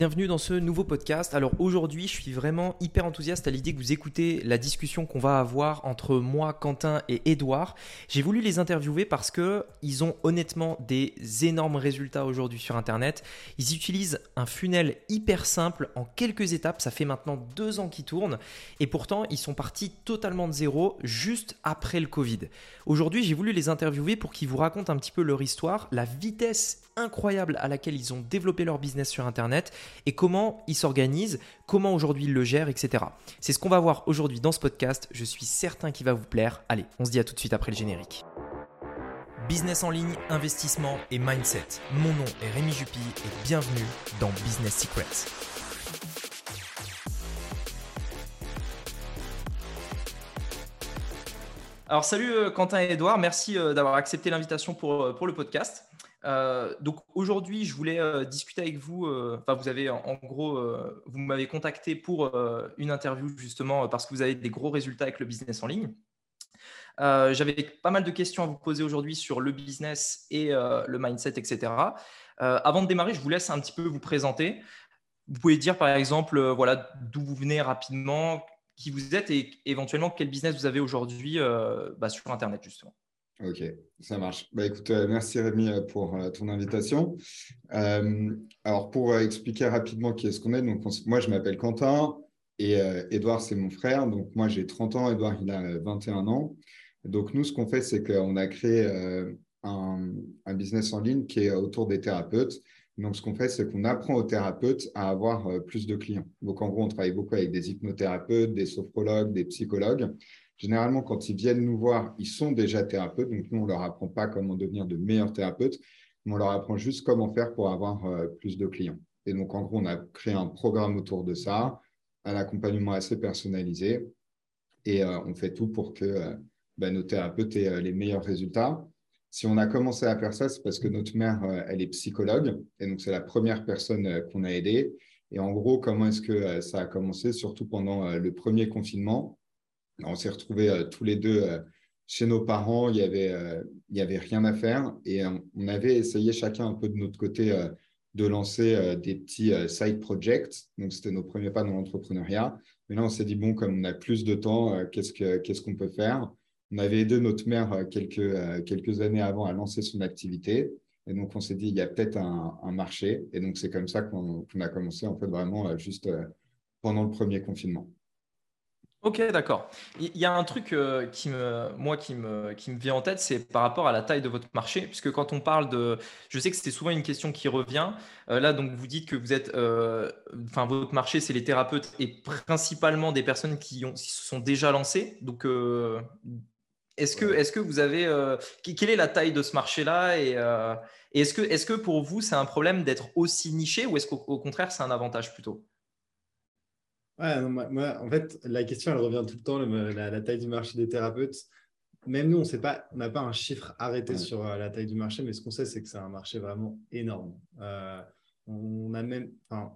Bienvenue dans ce nouveau podcast. Alors aujourd'hui, je suis vraiment hyper enthousiaste à l'idée que vous écoutez la discussion qu'on va avoir entre moi, Quentin et Edouard. J'ai voulu les interviewer parce que ils ont honnêtement des énormes résultats aujourd'hui sur Internet. Ils utilisent un funnel hyper simple en quelques étapes. Ça fait maintenant deux ans qu'ils tournent et pourtant ils sont partis totalement de zéro juste après le Covid. Aujourd'hui, j'ai voulu les interviewer pour qu'ils vous racontent un petit peu leur histoire, la vitesse incroyable à laquelle ils ont développé leur business sur Internet et comment ils s'organisent, comment aujourd'hui ils le gèrent, etc. C'est ce qu'on va voir aujourd'hui dans ce podcast. Je suis certain qu'il va vous plaire. Allez, on se dit à tout de suite après le générique. Business en ligne, investissement et mindset. Mon nom est Rémi Jupy et bienvenue dans Business Secrets. Alors salut euh, Quentin et Edouard, merci euh, d'avoir accepté l'invitation pour, euh, pour le podcast. Euh, donc aujourd'hui, je voulais euh, discuter avec vous. Euh, enfin, vous avez en, vous m'avez contacté pour une interview justement parce que vous avez des gros résultats avec le business en ligne. J'avais pas mal de questions à vous poser aujourd'hui sur le business et le mindset, etc. avant de démarrer, je vous laisse un petit peu vous présenter. Vous pouvez dire par exemple, voilà, d'où vous venez rapidement, qui vous êtes et éventuellement quel business vous avez aujourd'hui bah, sur Internet justement. Ok, ça marche. Bah, écoute, euh, merci Rémi euh, pour euh, ton invitation. alors, pour expliquer rapidement qui est-ce qu'on est, donc moi je m'appelle Quentin et Edouard c'est mon frère. Donc moi j'ai 30 ans, Edouard il a 21 ans. Donc nous, ce qu'on fait, c'est qu'on a créé un, un, business en ligne qui est autour des thérapeutes. Donc ce qu'on fait, c'est qu'on apprend aux thérapeutes à avoir plus de clients. Donc en gros, on travaille beaucoup avec des hypnothérapeutes, des sophrologues, des psychologues. Généralement, quand ils viennent nous voir, ils sont déjà thérapeutes. Donc, nous, on ne leur apprend pas comment devenir de meilleurs thérapeutes, mais on leur apprend juste comment faire pour avoir euh, plus de clients. Et donc, en gros, on a créé un programme autour de ça, un accompagnement assez personnalisé. Et euh, on fait tout pour que euh, bah, nos thérapeutes aient les meilleurs résultats. Si on a commencé à faire ça, c'est parce que notre mère, elle est psychologue. Et donc, c'est la première personne qu'on a aidée. Et en gros, comment est-ce que ça a commencé? Surtout pendant le premier confinement on s'est retrouvés euh, tous les deux euh, chez nos parents, il n'y avait, euh, y avait rien à faire et on avait essayé chacun un peu de notre côté de lancer des petits side projects. Donc, c'était nos premiers pas dans l'entrepreneuriat. Mais là, on s'est dit, bon, comme on a plus de temps, qu'est-ce qu'on peut faire? On avait aidé notre mère quelques, quelques années avant à lancer son activité. Et donc, on s'est dit, il y a peut-être un, marché. Et donc, c'est comme ça qu'on a commencé, en fait, vraiment juste pendant le premier confinement. Ok, d'accord. Il y a un truc euh, qui me, moi, qui me, qui me vient en tête, c'est par rapport à la taille de votre marché, puisque quand on parle de, je sais que c'était souvent une question qui revient. Euh, là, donc, vous dites que vous êtes, euh, enfin, votre marché, c'est les thérapeutes et principalement des personnes qui, ont, se sont déjà lancées. Donc, est-ce que, est-ce que vous avez, quelle est la taille de ce marché-là et, est-ce que, est-ce que pour vous, c'est un problème d'être aussi niché ou est-ce qu'au contraire, c'est un avantage plutôt? Ouais, moi, en fait, la question, elle revient tout le temps, la, taille du marché des thérapeutes. Même nous, on n'a pas un chiffre arrêté sur euh, la taille du marché, mais ce qu'on sait, c'est que c'est un marché vraiment énorme. Euh, on a même, enfin,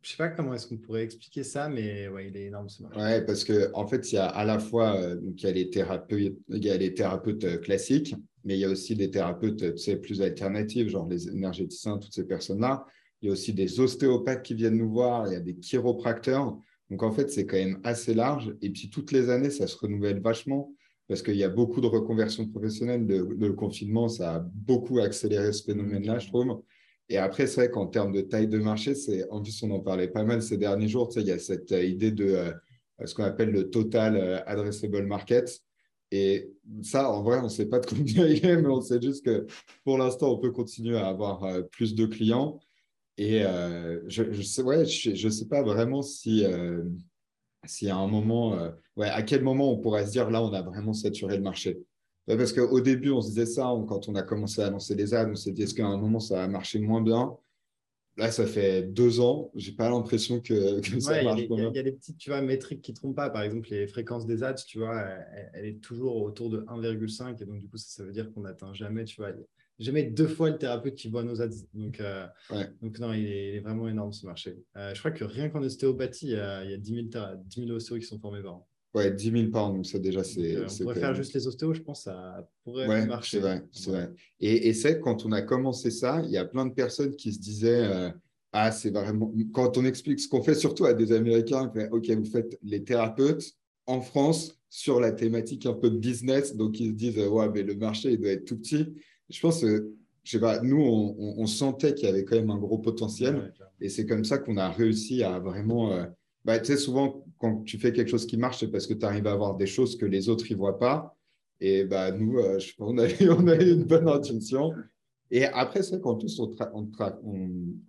je sais pas comment est-ce qu'on pourrait expliquer ça, mais ouais, il est énorme ce marché. Ouais, parce qu'en en fait, il y a à la fois euh, donc, il y a les thérapeutes, il y a les thérapeutes classiques, mais il y a aussi des thérapeutes tu sais, plus alternatives, genre les énergéticiens, toutes ces personnes-là. Il y a aussi des ostéopathes qui viennent nous voir, il y a des chiropracteurs. Donc en fait, c'est quand même assez large. Et puis toutes les années, ça se renouvelle vachement parce qu'il y a beaucoup de reconversions professionnelles. Le, confinement, ça a beaucoup accéléré ce phénomène-là, je trouve. Et après, c'est vrai qu'en termes de taille de marché, c'est en plus, on en parlait pas mal ces derniers jours. Tu sais, il y a cette euh, idée de euh, ce qu'on appelle le total euh, addressable market. Et ça, en vrai, on ne sait pas de combien il est, mais on sait juste que pour l'instant, on peut continuer à avoir plus de clients. Et euh, je ne sais, ouais, je, sais pas vraiment si, euh, si à un moment, euh, ouais, à quel moment on pourrait se dire là, on a vraiment saturé le marché. Parce qu'au début, on se disait ça, quand on a commencé à lancer les ads, on s'est dit est-ce qu'à un moment, ça va marcher moins bien? Là, ça fait deux ans, j'ai pas l'impression que, ça marche Il y, a des petites tu vois, métriques qui ne trompent pas. Par exemple, les fréquences des ads, tu vois, elle, est toujours autour de 1,5. Et donc, du coup, ça, ça veut dire qu'on n'atteint jamais, tu vois, jamais deux fois le thérapeute qui voit nos ads. Donc, euh, donc non, il est, vraiment énorme ce marché. Euh, je crois que rien qu'en ostéopathie, il y a, il y a 10, 000 10 ostéos qui sont formés par an. Ouais, 10 000 par an, donc ça déjà, c'est. Euh, on pourrait faire juste les ostéos, je pense, ça pourrait marcher. C'est vrai, c'est vrai. Et, et c'est quand on a commencé ça, il y a plein de personnes qui se disaient ah, c'est vraiment. Quand on explique ce qu'on fait, surtout à des Américains, on fait OK, vous faites les thérapeutes en France sur la thématique un peu de business. Donc, ils se disent Ouais, mais le marché, il doit être tout petit. Je pense que, je sais pas, nous, on, sentait qu'il y avait quand même un gros potentiel. et c'est comme ça qu'on a réussi à vraiment. Euh, bah, tu sais, souvent, quand tu fais quelque chose qui marche, c'est parce que tu arrives à avoir des choses que les autres ne voient pas. Et bah, nous, euh, on, a, on a eu une bonne intuition. Et après, c'est vrai qu'en plus, on, on,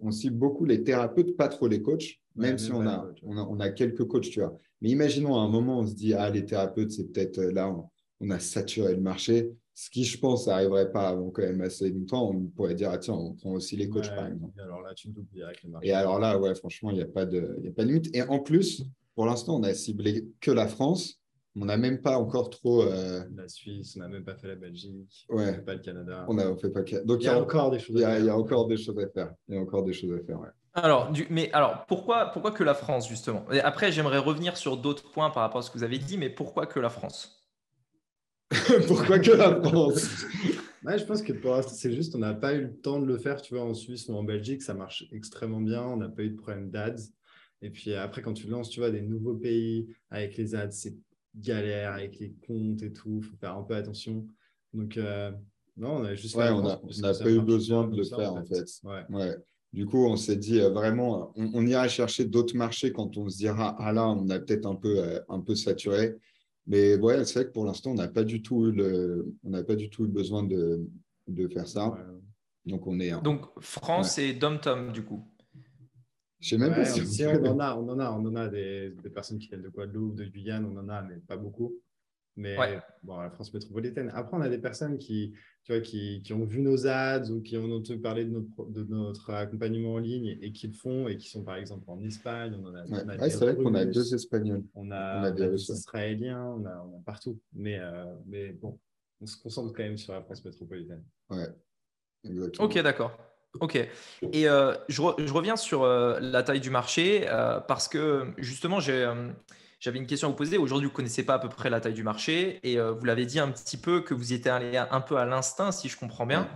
on, cible beaucoup les thérapeutes, pas trop les coachs, même si on a, on a, quelques coachs, tu vois. Mais imaginons à un moment, on se dit, ah, les thérapeutes, c'est peut-être euh, là, on, a saturé le marché. Ce qui, je pense, n'arriverait pas avant quand même assez longtemps. On pourrait dire, ah, tiens, on prend aussi les coachs, par exemple. Et alors là, tu avec le marché. Et alors là, ouais, franchement, il n'y a, pas de, a pas de limite. Et en plus, pour l'instant, on a ciblé que la France. On n'a même pas encore trop. Euh, la Suisse, on n'a même pas fait la Belgique, on n'a pas le Canada. On n'a fait pas. Donc il y a, encore des choses. à faire. Il y a encore des choses à faire. Il y a encore des choses à faire. Ouais. Alors, du, mais alors pourquoi, pourquoi que la France justement? Après, j'aimerais revenir sur d'autres points par rapport à ce que vous avez dit, mais pourquoi que la France? Pourquoi que la France? Je pense que pour l'instant, c'est juste on n'a pas eu le temps de le faire. Tu vois, en Suisse ou en Belgique, ça marche extrêmement bien. On n'a pas eu de problème d'ads. Et puis après, quand tu lances, tu vois, des nouveaux pays avec les ads, c'est galère avec les comptes et tout. Il faut faire un peu attention. Donc, euh, non, on a juste. Ouais, on n'a pas eu besoin de le faire, en fait. Ouais. Du coup, on s'est dit euh, vraiment, on, ira chercher d'autres marchés quand on se dira, ah là, on a peut-être un peu, euh, un peu saturé. Mais ouais, c'est vrai que pour l'instant, on n'a pas du tout eu le, on n'a pas du tout eu besoin de, de faire ça. Donc on est. Donc France et Dom Tom du coup. Je sais même pas si, on, en a, on en a, on en a des, des, personnes qui viennent de Guadeloupe, de Guyane, on en a, mais pas beaucoup. Mais bon, la France métropolitaine. Après, on a des personnes qui, tu vois, qui, qui, ont vu nos ads ou qui ont entendu parler de notre, de notre accompagnement en ligne et, qui le font et qui sont par exemple en Espagne. On en a, ouais. c'est vrai qu'on a deux Espagnols. On a, des Israéliens, on a, on a, partout. Mais, euh, mais bon, on se concentre quand même sur la France métropolitaine. Ouais, exactement. Ok, d'accord. Ok. Et euh, je, reviens sur euh, la taille du marché euh, parce que justement, j'avais une question à vous poser. Aujourd'hui, vous ne connaissez pas à peu près la taille du marché et vous l'avez dit un petit peu que vous y étiez allé un peu à l'instinct, si je comprends bien.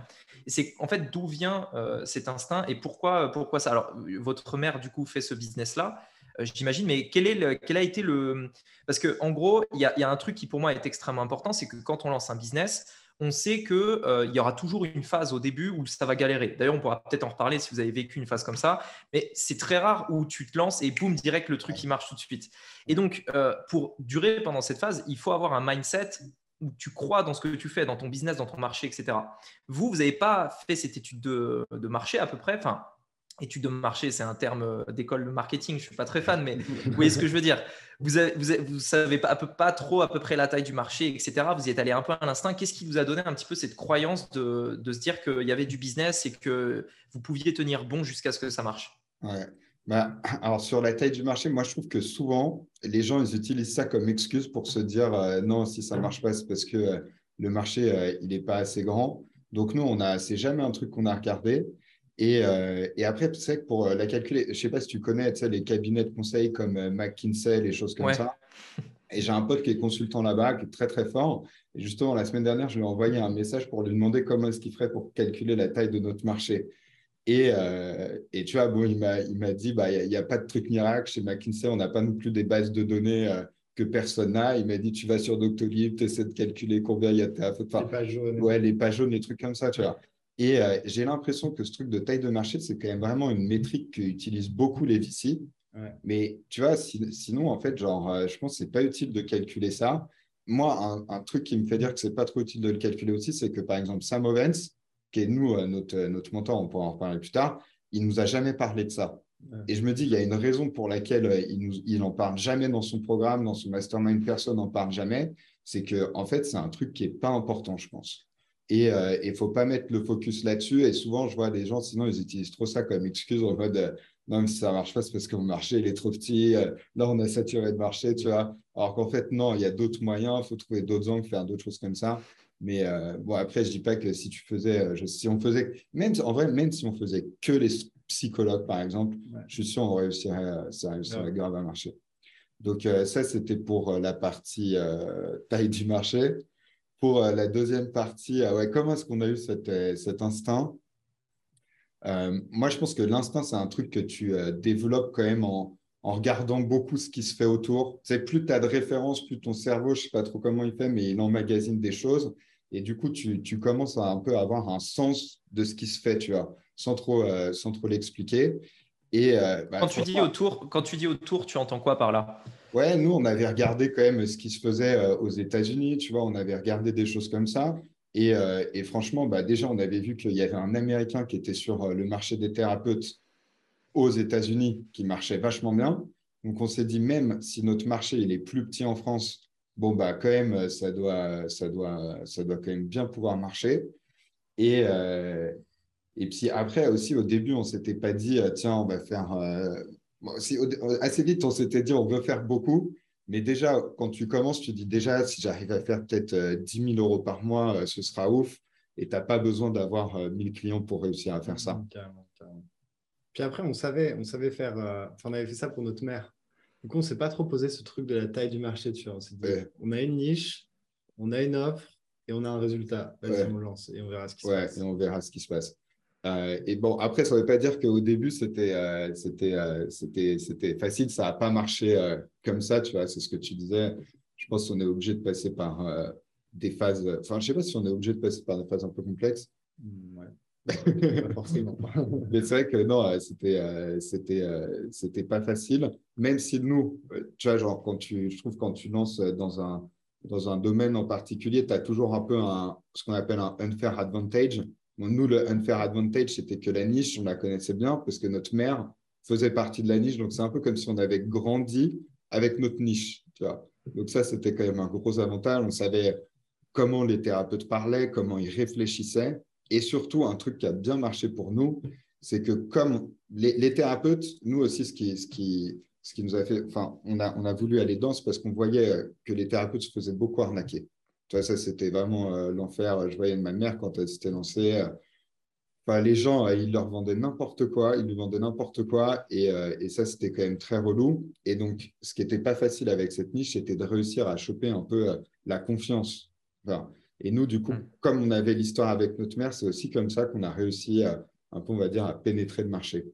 C'est en fait d'où vient cet instinct et pourquoi, pourquoi ça? Alors, votre mère, du coup, fait ce business-là. J'imagine, mais quel, est quel a été le. Parce qu'en gros, il y, y, a un truc qui pour moi est extrêmement important c'est que quand on lance un business, on sait qu'il euh, y aura toujours une phase au début où ça va galérer. D'ailleurs, on pourra peut-être en reparler si vous avez vécu une phase comme ça, mais c'est très rare où tu te lances et boum, direct, le truc, qui marche tout de suite. Et donc, euh, pour durer pendant cette phase, il faut avoir un mindset où tu crois dans ce que tu fais, dans ton business, dans ton marché, etc. Vous, vous n'avez pas fait cette étude de, de marché à peu près, enfin, étude de marché, c'est un terme euh, d'école de marketing, je ne suis pas très fan, mais vous voyez ce que je veux dire. Vous ne savez pas, trop à peu près la taille du marché, etc. Vous y êtes allé un peu à l'instinct. Qu'est-ce qui vous a donné un petit peu cette croyance de, se dire qu'il y avait du business et que vous pouviez tenir bon jusqu'à ce que ça marche? Bah, alors sur la taille du marché, moi je trouve que souvent les gens ils utilisent ça comme excuse pour se dire euh, non si ça ne marche pas c'est parce que euh, le marché il n'est pas assez grand. Donc nous on a c'est jamais un truc qu'on a regardé. Euh, et, après, tu sais que pour euh, la calculer, je ne sais pas si tu connais tu sais, les cabinets de conseil comme euh, McKinsey, les choses comme ça. Et j'ai un pote qui est consultant là-bas, qui est très très fort. Et justement, la semaine dernière, je lui ai envoyé un message pour lui demander comment est-ce qu'il ferait pour calculer la taille de notre marché. Et, et tu vois, bon, il m'a dit, bah, il n'y a, pas de truc miracle. Chez McKinsey, on n'a pas non plus des bases de données que personne n'a. Il m'a dit, tu vas sur Doctolib, tu essaies de calculer combien il y a de enfin, Les pages jaunes. Ouais, les pages jaunes, les trucs comme ça, tu vois. Et euh, j'ai l'impression que ce truc de taille de marché, c'est quand même vraiment une métrique qu'utilisent beaucoup les VC. Mais tu vois, sinon, en fait, genre, euh, je pense que ce n'est pas utile de calculer ça. Moi, un, truc qui me fait dire que ce n'est pas trop utile de le calculer aussi, c'est que par exemple, Sam Owens, qui est nous, euh, notre, notre mentor, on pourra en reparler plus tard, il ne nous a jamais parlé de ça. Et je me dis, il y a une raison pour laquelle il n'en parle jamais dans son programme, dans son mastermind, personne n'en parle jamais. C'est que, en fait, c'est un truc qui n'est pas important, je pense. Et il euh, ne faut pas mettre le focus là-dessus. Et souvent, je vois des gens, sinon, ils utilisent trop ça comme excuse en mode euh, non, mais si ça ne marche pas, c'est parce que mon marché il est trop petit. Euh, là, on a saturé de marché, tu vois. Alors qu'en fait, non, il y a d'autres moyens. Il faut trouver d'autres angles, faire d'autres choses comme ça. Mais bon, après, je ne dis pas que si tu faisais, si on faisait, même en vrai, même si on faisait que les psychologues, par exemple, je suis sûr qu'on réussirait, ça réussirait grave à marcher. Donc, ça, c'était pour la partie taille du marché pour euh, la deuxième partie, euh, ouais, comment est-ce qu'on a eu cet, euh, cet instinct? Moi, je pense que l'instinct, c'est un truc que tu développes quand même en, en regardant beaucoup ce qui se fait autour. C'est plus tu as de références, plus ton cerveau, je ne sais pas trop comment il fait, mais il emmagasine des choses. Et du coup, tu, commences à un peu avoir un sens de ce qui se fait, tu vois, sans trop, euh, sans trop l'expliquer. Et bah, quand, tu dis autour, quand tu dis autour, tu entends quoi par là? Ouais, nous, on avait regardé quand même ce qui se faisait euh, aux États-Unis, tu vois, on avait regardé des choses comme ça. Et, et franchement, bah, déjà, on avait vu qu'il y avait un Américain qui était sur le marché des thérapeutes aux États-Unis qui marchait vachement bien. Donc, on s'est dit, même si notre marché il est plus petit en France, bon, bah, quand même, ça doit, ça doit, ça doit quand même bien pouvoir marcher. Et, euh, puis après, aussi, au début, on s'était pas dit, euh, tiens, on va faire. Euh, assez vite, on s'était dit, on veut faire beaucoup. Mais déjà, quand tu commences, tu dis déjà, si j'arrive à faire peut-être 10 000 euros par mois, ce sera ouf. Et tu n'as pas besoin d'avoir 1000 clients pour réussir à faire ça. Puis après, on savait, on savait faire. Euh, enfin, on avait fait ça pour notre mère. Du coup, on ne s'est pas trop posé ce truc de la taille du marché. Tu vois. On, a une niche, on a une offre et on a un résultat. on lance et on verra ce qui se passe. Et on verra ce qui se passe. Euh, et bon, après, ça ne veut pas dire qu'au début, c'était euh, c'était facile. Ça n'a pas marché comme ça, tu vois. C'est ce que tu disais. Je pense qu'on est obligé de passer par des phases. Enfin, je ne sais pas si on est obligé de passer par des phases un peu complexes. Mmh, ouais forcément. Mais c'est vrai que non, euh, c'était, euh, c'était, euh, c'était pas facile. Même si nous, tu vois, genre, quand tu, je trouve quand tu lances dans un, dans un domaine en particulier, tu as toujours un peu un, ce qu'on appelle un unfair advantage. Nous, le unfair advantage, c'était que la niche, on la connaissait bien parce que notre mère faisait partie de la niche. Donc, c'est un peu comme si on avait grandi avec notre niche. Tu vois. Donc, ça, c'était quand même un gros avantage. On savait comment les thérapeutes parlaient, comment ils réfléchissaient. Et surtout, un truc qui a bien marché pour nous, c'est que comme les, thérapeutes, nous aussi, ce qui, ce, qui, ce qui nous a fait, enfin, on a, on a voulu aller dans, parce qu'on voyait que les thérapeutes se faisaient beaucoup arnaquer. Ça, c'était vraiment euh, l'enfer. Je voyais ma mère quand elle s'était lancée. Euh, enfin, les gens, euh, ils leur vendaient n'importe quoi, ils lui vendaient n'importe quoi, et, et ça, c'était quand même très relou. Et donc, ce qui n'était pas facile avec cette niche, c'était de réussir à choper un peu la confiance. Enfin, et nous, du coup, mm. comme on avait l'histoire avec notre mère, c'est aussi comme ça qu'on a réussi un peu, on va dire, à pénétrer le marché.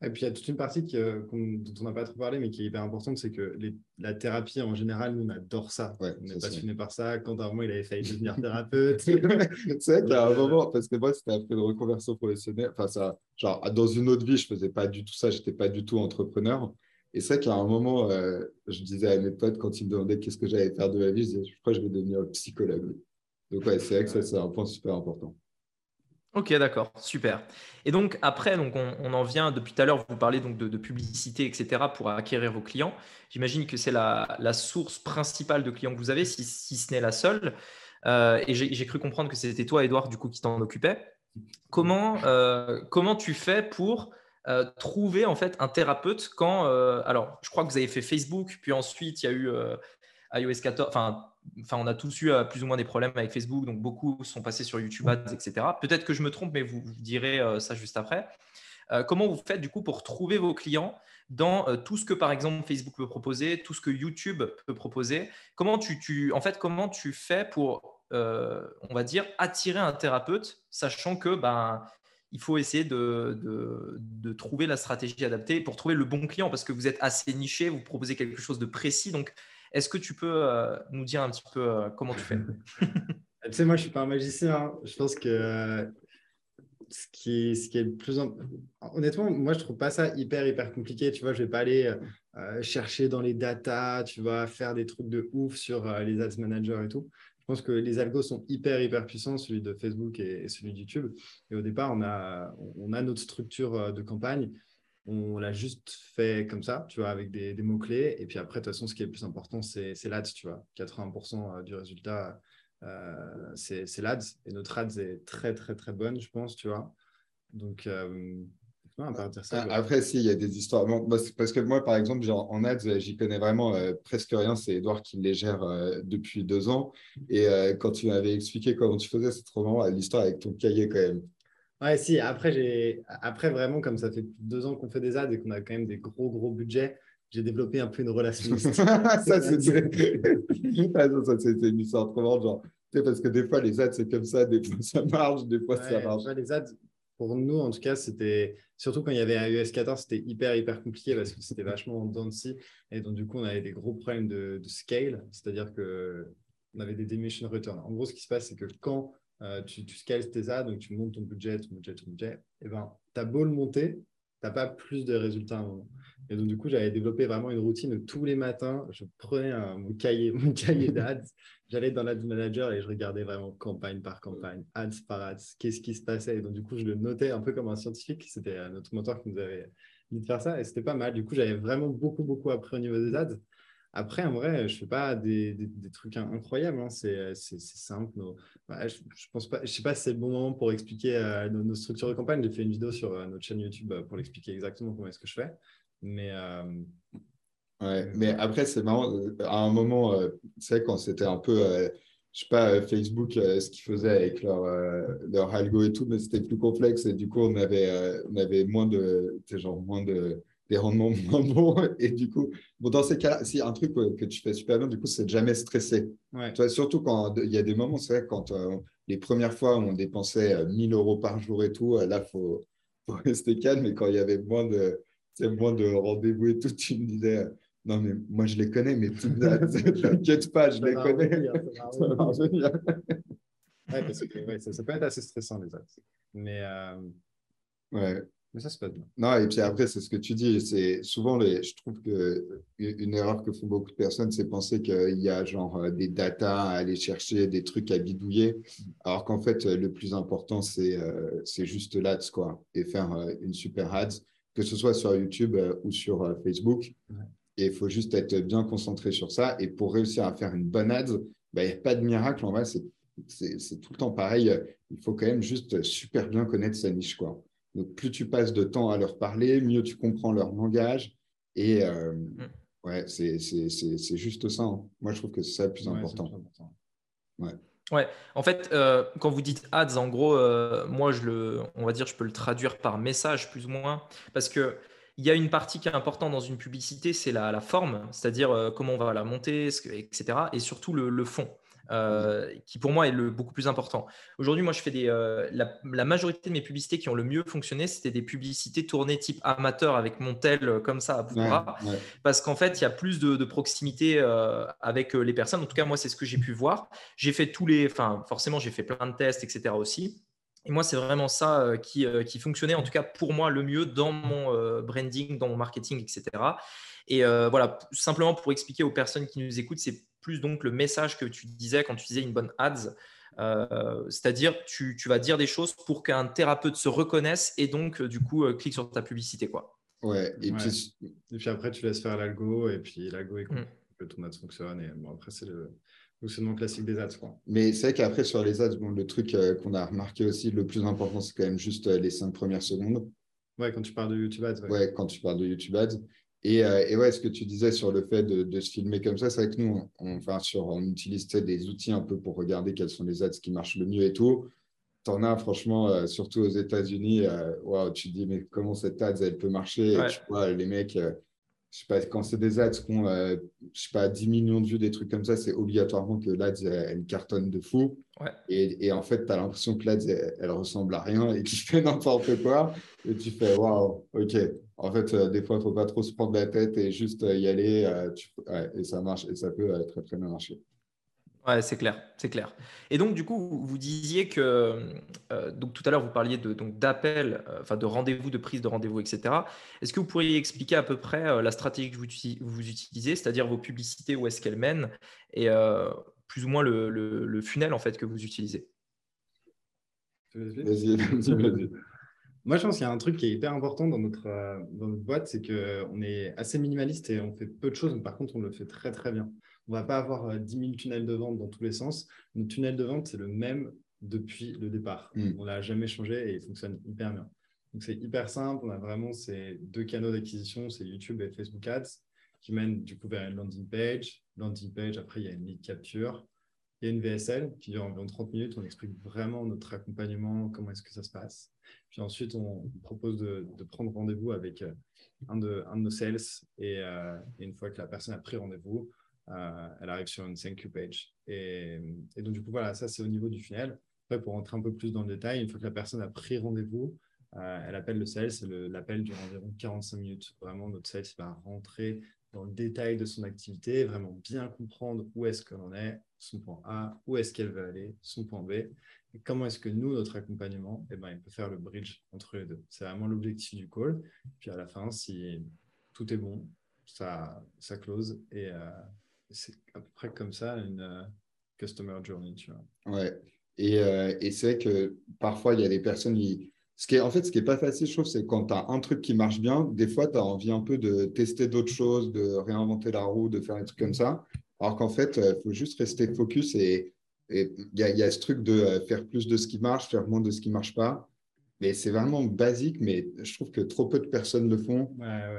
Et puis, il y a toute une partie dont on n'a pas trop parlé, mais qui est hyper importante, c'est que la thérapie, en général, nous, on adore ça. on est passionné par ça. Quand à un moment, il avait failli devenir thérapeute. c'est vrai a un moment, parce que moi, c'était après une reconversion professionnelle. Enfin, ça, genre, dans une autre vie, je ne faisais pas du tout ça. Je n'étais pas du tout entrepreneur. Et c'est vrai qu'à un moment, euh, je disais à mes potes, quand ils me demandaient qu'est-ce que j'allais faire de ma vie, je disais, je crois que je vais devenir psychologue. Donc, ouais, c'est vrai que ça, c'est un point super important. Ok, d'accord, super. Et donc après, donc on, en vient depuis tout à l'heure, vous parlez donc de, publicité, etc. pour acquérir vos clients. J'imagine que c'est la, source principale de clients que vous avez, si, ce n'est la seule. Euh, et j'ai cru comprendre que c'était toi, Edouard, du coup, qui t'en occupais. Comment, euh, comment tu fais pour euh, trouver en fait un thérapeute quand alors je crois que vous avez fait Facebook puis ensuite il y a eu iOS 14 enfin enfin, on a tous eu euh, plus ou moins des problèmes avec Facebook, donc beaucoup sont passés sur YouTube Ads, etc. Peut-être que je me trompe, mais vous, direz euh, ça juste après. Euh, comment vous faites du coup pour trouver vos clients dans tout ce que par exemple Facebook peut proposer, tout ce que YouTube peut proposer? Comment tu, en fait, comment tu fais pour, on va dire, attirer un thérapeute, sachant que ben il faut essayer de, de, trouver la stratégie adaptée pour trouver le bon client? Parce que vous êtes assez niché, vous proposez quelque chose de précis. Donc, est-ce que tu peux euh, nous dire un petit peu euh, comment tu fais? Tu sais, moi, je ne suis pas un magicien. Hein. Je pense que euh, ce, qui, ce qui est le plus. Honnêtement, moi, je ne trouve pas ça hyper, hyper compliqué. Tu vois, je ne vais pas aller chercher dans les datas, tu vas faire des trucs de ouf sur les ads managers et tout. Je pense que les algos sont hyper, hyper puissants, celui de Facebook et, et celui de YouTube. Et au départ, on a, on a notre structure de campagne on l'a juste fait comme ça, tu vois, avec des, mots-clés. Et puis après, de toute façon, ce qui est le plus important, c'est l'ADS, tu vois. 80% euh, du résultat, euh, c'est l'ADS. Et notre ADS est très, très, très bonne, je pense, tu vois. Donc, euh, ça, Après, si, il y a des histoires. parce que moi, par exemple, en ads, j'y connais vraiment presque rien. C'est Edouard qui les gère depuis deux ans. Et quand tu m'avais expliqué comment tu faisais, c'est trop marrant l'histoire avec ton cahier quand même. Ouais, si, après, j'ai... après, vraiment, comme ça fait deux ans qu'on fait des ads et qu'on a quand même des gros, gros budgets, j'ai développé un peu une relation. ça, c'est une histoire trop marrante. Genre, tu sais, parce que des fois, les ads, c'est comme ça, des fois, ça marche, des fois, ça marche. les ads, pour nous, en tout cas, c'était surtout quand il y avait iOS 14, c'était hyper, hyper compliqué parce que c'était vachement dancy. Et donc, du coup, on avait des gros problèmes de, scale, c'est-à-dire qu'on avait des dimension return. En gros, ce qui se passe, c'est que quand euh, tu, tu, scales tes ads, donc tu montes ton budget, ton budget, ton budget, et eh ben, tu as beau le monter, tu n'as pas plus de résultats à un moment. Et donc, du coup, j'avais développé vraiment une routine où tous les matins, je prenais mon cahier, mon cahier d'ads, j'allais dans l'Ads Manager et je regardais vraiment campagne par campagne, ads par ads, qu'est-ce qui se passait. Et donc, du coup, je le notais un peu comme un scientifique. C'était notre mentor qui nous avait dit de faire ça et c'était pas mal. Du coup, j'avais vraiment beaucoup, beaucoup appris au niveau des ads. Après, en vrai, je ne fais pas des, des, trucs incroyables. Hein. C'est simple. je, je pense pas. Je sais pas si c'est le bon moment pour expliquer euh, nos, structures de campagne. J'ai fait une vidéo sur euh, notre chaîne YouTube euh, pour l'expliquer exactement comment est-ce que je fais. Mais, euh, ouais, mais après, c'est marrant. À un moment, euh, sais, quand c'était un peu, euh, je sais pas, Facebook, ce qu'ils faisaient avec leur, leur algo et tout, mais c'était plus complexe et du coup, on avait, on avait moins de, genre, moins de, des rendements moins bons. Et du coup, bon, dans ces cas-là, si un truc que tu fais super bien, du coup, c'est de jamais stresser. Ouais. Tu vois, surtout quand il y a des moments, c'est vrai, quand les premières fois, on dépensait 1000 euros par jour et tout, là, il faut, faut, rester calme. Mais quand il y avait moins de, moins de rendez-vous et tout, tu me disais, non, mais moi, je les connais, mais t'inquiète pas, je les connais. ça va revenir. ouais, parce que ouais, ça, ça, peut être assez stressant, les autres. Mais, euh... ouais. Mais ça, c'est pas bien. Non, et puis après, c'est ce que tu dis. C'est souvent, les... je trouve qu'une erreur que font beaucoup de personnes, c'est penser qu'il y a genre euh, des datas à aller chercher, des trucs à bidouiller. Alors qu'en fait, le plus important, c'est euh, juste l'ads, quoi, et faire euh, une super ads que ce soit sur YouTube euh, ou sur euh, Facebook. Et il faut juste être bien concentré sur ça. Et pour réussir à faire une bonne ad, bah, il n'y a pas de miracle. En vrai, c'est tout le temps pareil. Il faut quand même juste super bien connaître sa niche. Quoi. Donc, plus tu passes de temps à leur parler, mieux tu comprends leur langage. Et euh, mm. ouais, c'est juste ça. Hein. Moi, je trouve que c'est ça le plus important. Ouais. Ouais, en fait, euh, quand vous dites ads, en gros, euh, moi, je le, on va dire, je peux le traduire par message plus ou moins, parce que il y a une partie qui est importante dans une publicité, c'est la, la, forme, c'est-à-dire euh, comment on va la monter, etc., et surtout le, le fond. Euh, qui pour moi est le beaucoup plus important. Aujourd'hui, moi, je fais des. Euh, la, majorité de mes publicités qui ont le mieux fonctionné, c'était des publicités tournées type amateur avec mon tel euh, comme ça à bout parce qu'en fait, il y a plus de, proximité avec les personnes. En tout cas, moi, c'est ce que j'ai pu voir. J'ai fait tous les. Enfin, forcément, j'ai fait plein de tests, etc. aussi. Et moi, c'est vraiment ça qui, qui, fonctionnait, en tout cas pour moi, le mieux dans mon branding, dans mon marketing, etc. Et voilà, simplement pour expliquer aux personnes qui nous écoutent, c'est plus donc le message que tu disais quand tu disais une bonne ads. Euh, c'est-à-dire, tu, tu, vas dire des choses pour qu'un thérapeute se reconnaisse et donc, euh, du coup, euh, clique sur ta publicité. Quoi. Ouais, et, Puis... et puis après, tu laisses faire l'algo et puis l'algo est mm. que ton ad fonctionne. Et bon, après, c'est le fonctionnement classique des ads. Quoi. Mais c'est vrai qu'après, sur les ads, bon, le truc qu'on a remarqué aussi, le plus important, c'est quand même juste les cinq premières secondes. Ouais, quand tu parles de YouTube Ads. Ouais, ouais quand tu parles de YouTube Ads. Et, euh, et, ouais, ce que tu disais sur le fait de, se filmer comme ça, c'est vrai que nous, on, enfin, sur, on utilise des outils un peu pour regarder quels sont les ads qui marchent le mieux et tout. Tu en as, franchement, euh, surtout aux États-Unis, euh, tu te dis, mais comment cette ad, elle peut marcher? Et Tu vois, les mecs, je sais pas, quand c'est des ads qui ont, je sais pas, 10 millions de vues, des trucs comme ça, c'est obligatoirement que l'ad, elle, cartonne de fou. Et, et, en fait, tu as l'impression que l'ad, elle, elle, ressemble à rien et qu'il fait n'importe quoi. Et tu fais, waouh, ok, en fait, euh, des fois, il ne faut pas trop se prendre la tête et juste euh, y aller. Euh, et ça marche. Et ça peut très, très bien marcher. Ouais, c'est clair, c'est clair. Et donc, du coup, vous disiez que, donc tout à l'heure, vous parliez de donc d'appel, enfin de rendez-vous, de prise de rendez-vous, etc. Est-ce que vous pourriez expliquer à peu près la stratégie que vous, utilisez, c'est-à-dire vos publicités, où est-ce qu'elles mènent, et plus ou moins le, funnel en fait que vous utilisez? Moi, je pense qu'il y a un truc qui est hyper important dans notre, euh, dans notre boîte, c'est qu'on est assez minimaliste et on fait peu de choses, mais par contre, on le fait très, très bien. On ne va pas avoir 10 euh, 000 tunnels de vente dans tous les sens. Notre tunnel de vente, c'est le même depuis le départ. Mm. On ne l'a jamais changé et il fonctionne hyper bien. Donc, c'est hyper simple. On a vraiment ces deux canaux d'acquisition, c'est YouTube et Facebook Ads, qui mènent du coup vers une landing page. Landing page, après, il y a une lead capture. Il y a une VSL qui dure environ 30 minutes. On explique vraiment notre accompagnement, comment est-ce que ça se passe. Puis ensuite, on propose de, prendre rendez-vous avec euh, un de, nos sales. Euh, et, une fois que la personne a pris rendez-vous, euh, elle arrive sur une thank you page. Et, donc, du coup, voilà, ça, c'est au niveau du funnel. Après, pour rentrer un peu plus dans le détail, une fois que la personne a pris rendez-vous, elle appelle le sales, l'appel dure environ 45 minutes. Vraiment, notre sales va rentrer dans le détail de son activité, vraiment bien comprendre où est-ce que l'on est, son point A, où est-ce qu'elle veut aller, son point B, comment est-ce que nous, notre accompagnement, eh ben, il peut faire le bridge entre les deux? C'est vraiment l'objectif du call. Puis à la fin, si tout est bon, ça, ça close. Et euh, c'est à peu près comme ça une euh, customer journey. Tu vois. Ouais. Et, euh, et c'est vrai que parfois, il y a des personnes qui ce qui est, en fait, ce qui n'est pas facile, je trouve, c'est quand tu as un truc qui marche bien, des fois, tu as envie un peu de tester d'autres choses, de réinventer la roue, de faire des trucs comme ça. Alors qu'en fait, il faut juste rester focus et il y, y, a ce truc de faire plus de ce qui marche, faire moins de ce qui ne marche pas. Mais c'est vraiment basique, mais je trouve que trop peu de personnes le font.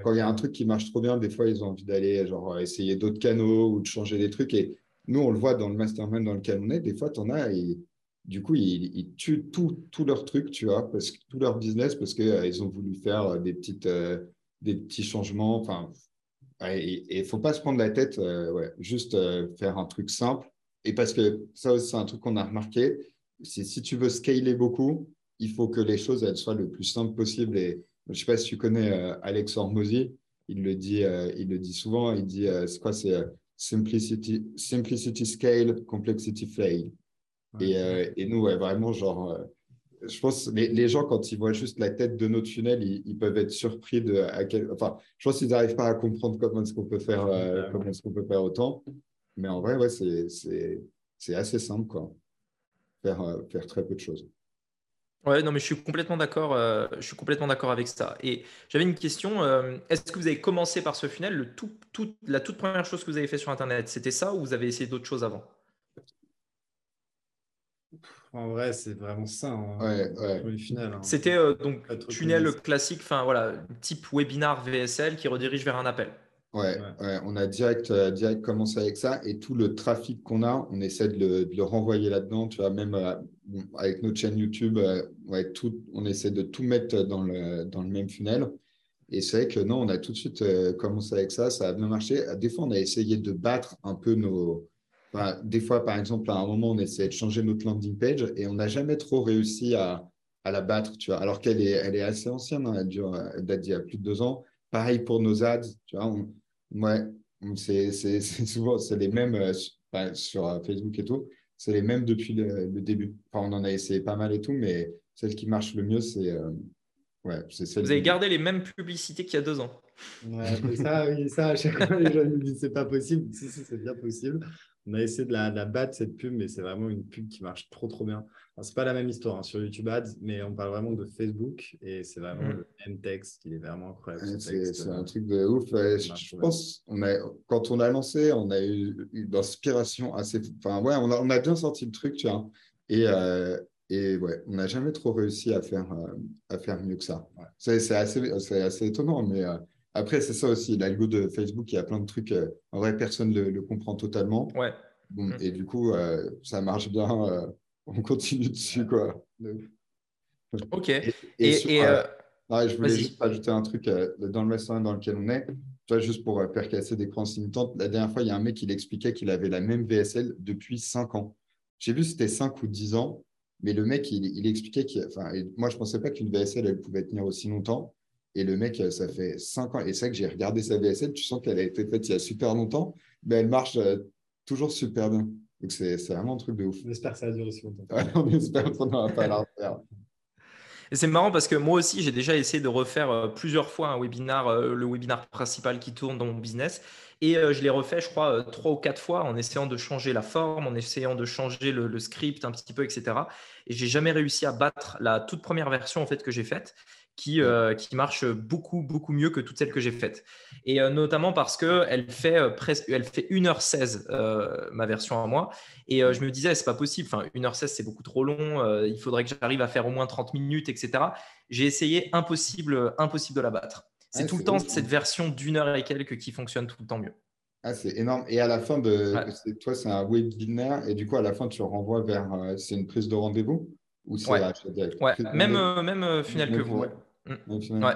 Quand il y a un truc qui marche trop bien, des fois, ils ont envie d'aller genre essayer d'autres canaux ou de changer des trucs. Et nous, on le voit dans le mastermind dans lequel on est, des fois, tu en as, et du coup, ils, tuent tout, tout, leur truc, tu vois, parce que, tout leur business, parce qu'ils euh, ont voulu faire euh, des, petites, euh, des petits changements. Enfin, et il ne faut pas se prendre la tête, ouais, juste faire un truc simple. Et parce que ça aussi, c'est un truc qu'on a remarqué. Si tu veux scaler beaucoup, il faut que les choses elles soient le plus simples possible. Et je ne sais pas si tu connais Alex Hormozy, il le dit, il le dit souvent. Il dit, c'est quoi C'est simplicity, simplicity scale, complexity fail. Et, et, nous, ouais, vraiment, genre, je pense les, les gens, quand ils voient juste la tête de notre tunnel, ils, peuvent être surpris de à quel. Enfin, je pense qu'ils n'arrivent pas à comprendre comment est-ce qu'on peut faire, comment est-ce qu'on peut faire autant. Mais en vrai, ouais, c'est assez simple, quoi. Faire, faire très peu de choses. Ouais, non, mais je suis complètement d'accord. je suis complètement d'accord avec ça. Et j'avais une question. Est-ce que vous avez commencé par ce funnel le tout, tout, La toute première chose que vous avez fait sur Internet, c'était ça ou vous avez essayé d'autres choses avant? En vrai, c'est vraiment ça. Hein, ouais, hein. C'était euh, donc tunnel classique, enfin voilà, type webinar VSL qui redirige vers un appel. Ouais, ouais. on a direct, euh, direct commencé avec ça et tout le trafic qu'on a, on essaie de le, renvoyer là-dedans. Tu vois, même euh, avec notre chaîne YouTube, ouais, tout, on essaie de tout mettre dans le, dans le même funnel. Et c'est vrai que non, on a tout de suite commencé avec ça, ça a bien marché. Des fois, on a essayé de battre un peu nos, des fois, par exemple, à un moment, on essayait de changer notre landing page et on n'a jamais trop réussi à, la battre, tu vois, alors qu'elle est, elle est assez ancienne, hein, elle, dure, date d'il y a plus de deux ans. Pareil pour nos ads, tu vois, ouais, c'est, souvent c'est les mêmes euh, sur euh, Facebook et tout, c'est les mêmes depuis le, début. Enfin, on en a essayé pas mal et tout, mais celle qui marche le mieux, c'est euh, ouais, celle. Vous avez gardé les mêmes publicités qu'il y a deux ans. Ouais, ça, oui, ça, à chaque fois, les gens me disent c'est pas possible. Si, si, c'est bien possible on a essayé de la, battre cette pub, mais c'est vraiment une pub qui marche trop trop bien. C'est pas la même histoire hein, sur YouTube Ads, mais on parle vraiment de Facebook et c'est vraiment mm. le même texte qui est vraiment incroyable. c'est un truc de ouf. je, pense on a, quand on a lancé, on a eu une inspiration assez. Enfin, ouais, on a, on a bien sorti le truc, tu vois. Et, euh, et ouais, on n'a jamais trop réussi à faire, euh, à faire mieux que ça. C'est assez, assez étonnant, mais. Euh, après, c'est ça aussi, l'algo de Facebook, il y a plein de trucs. Euh, en vrai, personne ne le, comprend totalement. Ouais. Bon, mm. Et du coup, euh, ça marche bien. Euh, on continue dessus, quoi. Ok. Et, je voulais juste ajouter un truc dans le restaurant dans lequel on est. Toi, juste pour faire casser des croyances limitantes, la dernière fois, il y a un mec qui l'expliquait qu'il avait la même VSL depuis 5 ans. J'ai vu c'était 5 ou 10 ans, mais le mec, il, il expliquait qu'il. Enfin, moi, je ne pensais pas qu'une VSL, elle pouvait tenir aussi longtemps. Et le mec, ça fait 5 ans. Et c'est vrai que j'ai regardé sa VSL, tu sens qu'elle a été faite il y a super longtemps, mais elle marche euh, toujours super bien. Donc c'est vraiment un truc de ouf. On espère que ça va durer aussi longtemps. on espère qu'on n'aura pas à la refaire. Et c'est marrant parce que moi aussi, j'ai déjà essayé de refaire euh, plusieurs fois un webinar, euh, le webinar principal qui tourne dans mon business. Et je l'ai refait, je crois, trois ou quatre fois en essayant de changer la forme, en essayant de changer le, le script un petit peu, etc. Et j'ai jamais réussi à battre la toute première version en fait que j'ai faite qui, euh, qui marche beaucoup, beaucoup mieux que toutes celles que j'ai faites. Et euh, notamment parce qu'elle fait, euh, presque, elle fait 1h16, ma version à moi. Et je me disais, c'est pas possible. Enfin, 1h16, c'est beaucoup trop long. il faudrait que j'arrive à faire au moins 30 minutes, etc. J'ai essayé, impossible, impossible de la battre. C'est tout le temps cette version d'une heure et quelques qui fonctionne tout le temps mieux. Ah, c'est énorme. Et à la fin de. Toi, c'est un webinaire. Et du coup, à la fin, tu renvoies vers. c'est une prise de rendez-vous Ou c'est ouais. ouais. Même, même final que vous. Mm. Ouais.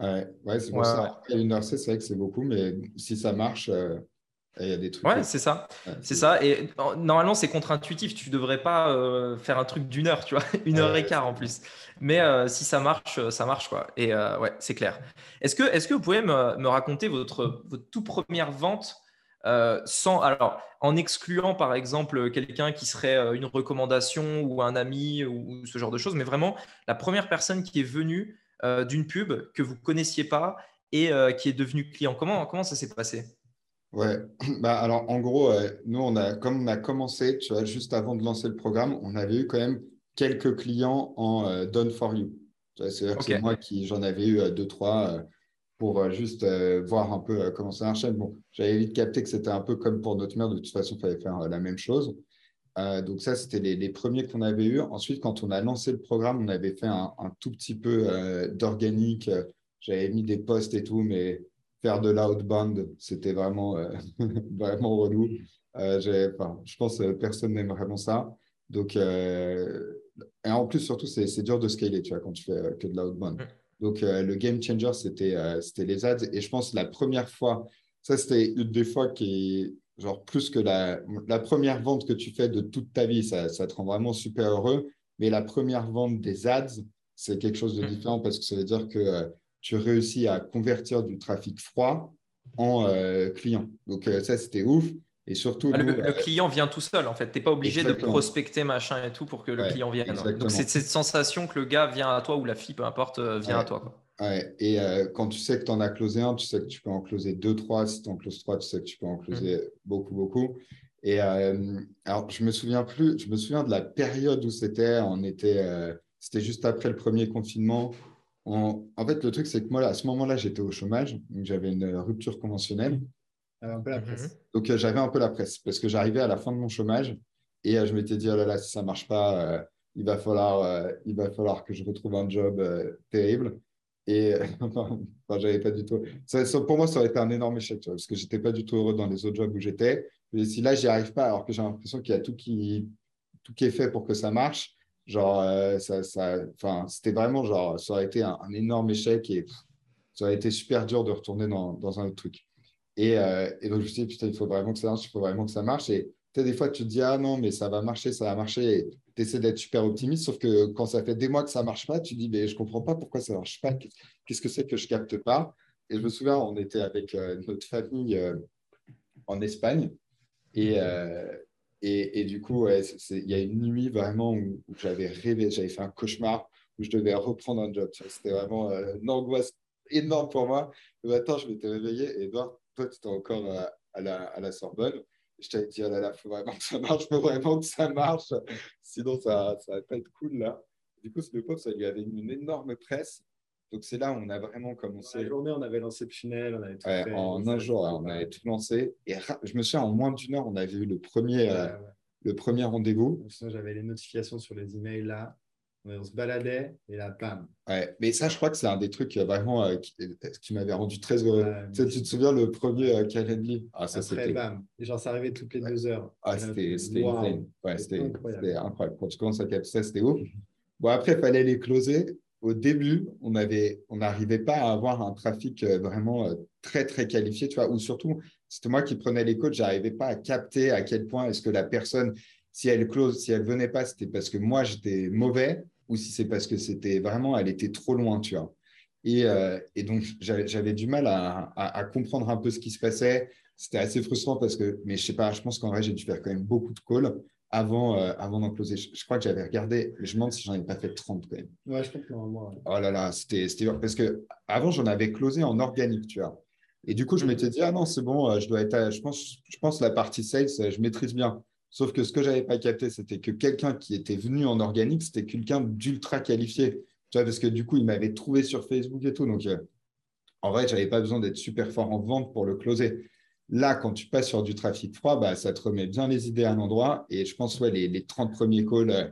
Ouais, ouais c'est pour ça. Une heure, c'est vrai que c'est beaucoup, mais si ça marche, euh, Il y a des trucs. Ouais, c'est ça. c'est ça. Et normalement, c'est contre-intuitif. Tu devrais pas euh, faire un truc d'une heure, tu vois, une heure et quart en plus. Mais euh, si ça marche, ça marche quoi. Et ouais, c'est clair. Est-ce que, est-ce que vous pouvez me, me raconter votre, votre toute première vente sans, alors, en excluant par exemple quelqu'un qui serait une recommandation ou un ami ou, ce genre de choses, mais vraiment la première personne qui est venue d'une pub que vous connaissiez pas et qui est devenue client. Comment, comment ça s'est passé? Ouais, bah alors en gros, nous, on a, comme on a commencé, tu vois, juste avant de lancer le programme, on avait eu quand même quelques clients en Done for You. C'est-à-dire que c'est moi qui j'en avais eu deux, trois pour euh, juste euh, voir un peu euh, comment ça marchait. Bon, j'avais vite capté que c'était un peu comme pour notre mère, de toute façon, il fallait faire la même chose. donc ça, c'était les, premiers qu'on avait eus. Ensuite, quand on a lancé le programme, on avait fait un, tout petit peu d'organique. J'avais mis des posts et tout, mais faire de l'outbound, c'était vraiment, vraiment relou. je pense que personne n'aime vraiment ça. Donc, et en plus, surtout, c'est dur de scaler, tu vois, quand tu fais que de l'outbound. Donc, euh, le game changer, euh, c'était les ads. Et je pense la première fois, ça, c'était une des fois qui est genre plus que la, la première vente que tu fais de toute ta vie, ça, ça te rend vraiment super heureux. Mais la première vente des ads, c'est quelque chose de mm. différent parce que ça veut dire que euh, tu réussis à convertir du trafic froid en client. Donc, ça, c'était ouf. Et surtout, ah, le, client vient tout seul en fait. Tu n'es pas obligé de prospecter machin et tout pour que le client vienne. Donc c'est cette sensation que le gars vient à toi ou la fille, peu importe, euh, vient à toi. Ouais. Et euh, quand tu sais que tu en as closé un, tu sais que tu peux en closer deux, trois. Si tu en closes trois, tu sais que tu peux en closer mmh. beaucoup, beaucoup. Et euh, alors, je me souviens plus, je me souviens de la période où c'était. On était, c'était juste après le premier confinement. En fait, le truc, c'est que moi, à ce moment-là, j'étais au chômage. Donc, j'avais une rupture conventionnelle. Un peu la presse. Mhm. Donc, euh, j'avais un peu la presse parce que j'arrivais à la fin de mon chômage et euh, je m'étais dit, oh là là, si ça ne marche pas, euh, il, va falloir, il va falloir que je retrouve un job terrible. Et enfin, j'avais pas du tout. pour moi, ça aurait été un énorme échec parce que j'étais pas du tout heureux dans les autres jobs où j'étais. Et si là, j'y arrive pas, alors que j'ai l'impression qu'il y a tout qui, tout qui est fait pour que ça marche, genre, ça, ça, c'était vraiment genre, ça aurait été un, énorme échec et ça aurait été super dur de retourner dans, dans un autre truc. Euh, et, donc, je me suis dit, putain, il faut vraiment que ça marche, il faut vraiment que ça marche. Et tu sais, des fois, tu te dis, ah non, mais ça va marcher, ça va marcher. Et tu essaies d'être super optimiste. Sauf que quand ça fait des mois que ça ne marche pas, tu te dis, mais je ne comprends pas pourquoi ça ne marche pas. Qu'est-ce que c'est que je ne capte pas? Et je me souviens, on était avec euh, notre famille euh, en Espagne. Et, et, du coup, il y a une nuit vraiment où, j'avais rêvé, j'avais fait un cauchemar où je devais reprendre un job. C'était vraiment une angoisse énorme pour moi. Le matin, je m'étais réveillé et Edouard, toi, tu étais encore à, la, à la Sorbonne. Je t'avais dit, oh là là, il faut vraiment que ça marche, faut vraiment que ça marche. Sinon, ça ne va pas être cool là. Du coup, ce pauvre, ça lui avait mis une énorme presse. Donc, c'est là où on a vraiment commencé. La journée, on avait lancé le funnel, on avait tout fait, En un jour, on avait tout lancé. Et je me souviens, en moins d'une heure, on avait eu le premier, euh, le premier rendez-vous. J'avais les notifications sur les emails là on se baladait et là, bam. Ouais, mais ça, je crois que c'est un des trucs euh, vraiment euh, qui, m'avait rendu très heureux. tu, te souviens le premier euh, Calendly Ah, ça c'était. bam. Et genre, ça arrivait toutes les deux heures. Ah, c'était ouais, incroyable. incroyable. Quand tu commences à capter ça, c'était ouf. Bon, après, il fallait les closer. Au début, on avait, on n'arrivait pas à avoir un trafic vraiment très, très qualifié, tu vois, ou surtout, c'était moi qui prenais les codes, j'arrivais pas à capter à quel point est-ce que la personne, si elle close, si elle venait pas, c'était parce que moi, j'étais mauvais ou si c'est parce que c'était vraiment, elle était trop loin, tu vois. Et, euh, et donc, j'avais du mal à, à, comprendre un peu ce qui se passait. C'était assez frustrant parce que, mais je sais pas, je pense qu'en vrai, j'ai dû faire quand même beaucoup de calls avant, euh, avant d'en closer. Je, crois que j'avais regardé, je me demande si j'en ai pas fait 30 quand même. Ouais, je pense que moi. Oh là là, c'était parce que avant, j'en avais closé en organique, tu vois. Et du coup, je m'étais dit, ah non, c'est bon, euh, je dois être, je pense, je pense la partie sales, je maîtrise bien. Sauf que ce que je n'avais pas capté, c'était que quelqu'un qui était venu en organique, c'était quelqu'un d'ultra qualifié. Tu vois, parce que du coup, il m'avait trouvé sur Facebook et tout. Donc, euh, en vrai, je n'avais pas besoin d'être super fort en vente pour le closer. Là, quand tu passes sur du trafic froid, bah, ça te remet bien les idées à un endroit. Et je pense, ouais, les, les 30 premiers calls, euh,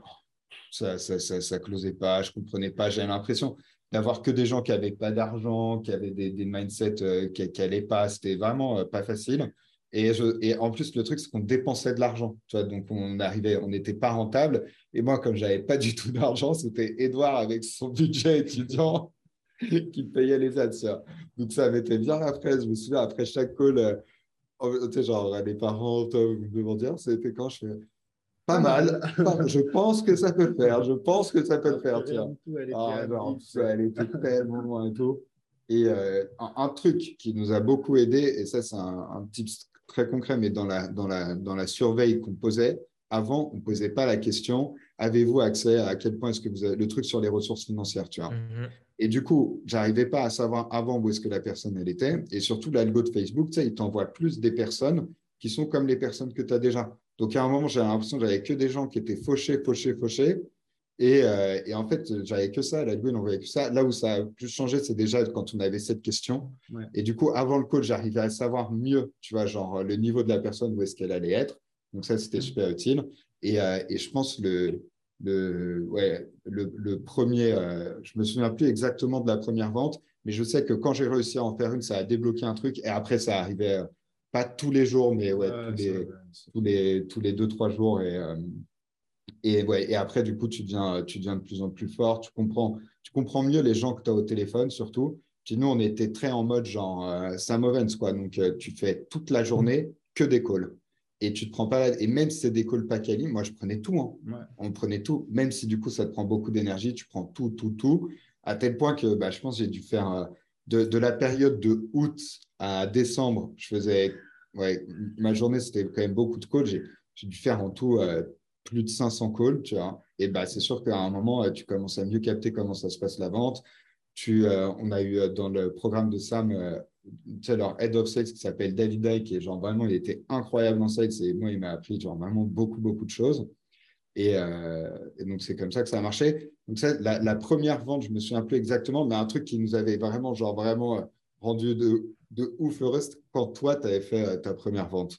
ça ne ça, ça, closait pas, je ne comprenais pas. J'avais l'impression d'avoir que des gens qui n'avaient pas d'argent, qui avaient des, des mindsets euh, qui n'allaient pas. C'était vraiment pas facile. Et, et, en plus, le truc, c'est qu'on dépensait de l'argent. Donc, on arrivait, on n'était pas rentable. Et moi, comme je n'avais pas du tout d'argent, c'était Edouard avec son budget étudiant qui payait les ads. Donc, ça été bien la presse. Je me souviens, après chaque call, euh, oh, tu sais, genre, les parents me demandent dire, c'était quand? Je fais pas mal. je pense que ça peut faire. Je pense que ça peut le faire. Tiens. Ah, elle était tellement loin et tout. Et euh, un, truc qui nous a beaucoup aidé, et ça, c'est un, un type très concret, mais dans la, dans la, dans la surveille qu'on posait, avant, on ne posait pas la question avez-vous accès à, quel point est-ce que vous avez le truc sur les ressources financières, tu vois. Mhm. Et du coup, j'arrivais pas à savoir avant où est-ce que la personne elle était. Et surtout, l'algo de Facebook, tu sais, il t'envoie plus des personnes qui sont comme les personnes que tu as déjà. Donc, à un moment, j'avais l'impression que j'avais que des gens qui étaient fauchés, fauchés, fauchés. Et, euh, et en fait, j'avais que ça. L'algo, il n'envoyait que ça. Là où ça a plus changé, c'est déjà quand on avait cette question. Et du coup, avant le code, j'arrivais à savoir mieux, tu vois, genre le niveau de la personne, où est-ce qu'elle allait être. Donc, ça, c'était super utile. Et, euh, et je pense le, le, ouais, le, le premier, euh, je me souviens plus exactement de la première vente, mais je sais que quand j'ai réussi à en faire une, ça a débloqué un truc. Et après, ça arrivait euh, pas tous les jours, mais ouais, tous, les, tous, les, tous les deux, trois jours. Et, euh, et, ouais, et après, du coup, tu deviens, tu deviens de plus en plus fort. Tu comprends, tu comprends mieux les gens que tu as au téléphone, surtout. Puis nous, on était très en mode genre euh, Sam Ovens, quoi. Donc, tu fais toute la journée que des calls et tu te prends pas la... et même si c'est des calls pas quali, moi je prenais tout hein. on prenait tout même si du coup ça te prend beaucoup d'énergie tu prends tout tout tout à tel point que bah, je pense j'ai dû faire euh, de, de, la période de août à décembre je faisais ouais, ma journée c'était quand même beaucoup de calls j'ai dû faire en tout euh, plus de 500 calls tu vois et bah c'est sûr qu'à un moment euh, tu commences à mieux capter comment ça se passe la vente tu on a eu dans le programme de Sam tu sais, leur head of sales qui s'appelle David Dyke, qui est genre vraiment, il était incroyable en sales et moi, il m'a appris genre vraiment beaucoup, beaucoup de choses. Et, euh, donc, c'est comme ça que ça a marché. Donc, ça, la, première vente, je me souviens plus exactement, mais un truc qui nous avait vraiment, genre vraiment euh, rendu de, de ouf heureux, quand toi, tu avais fait euh, ta première vente.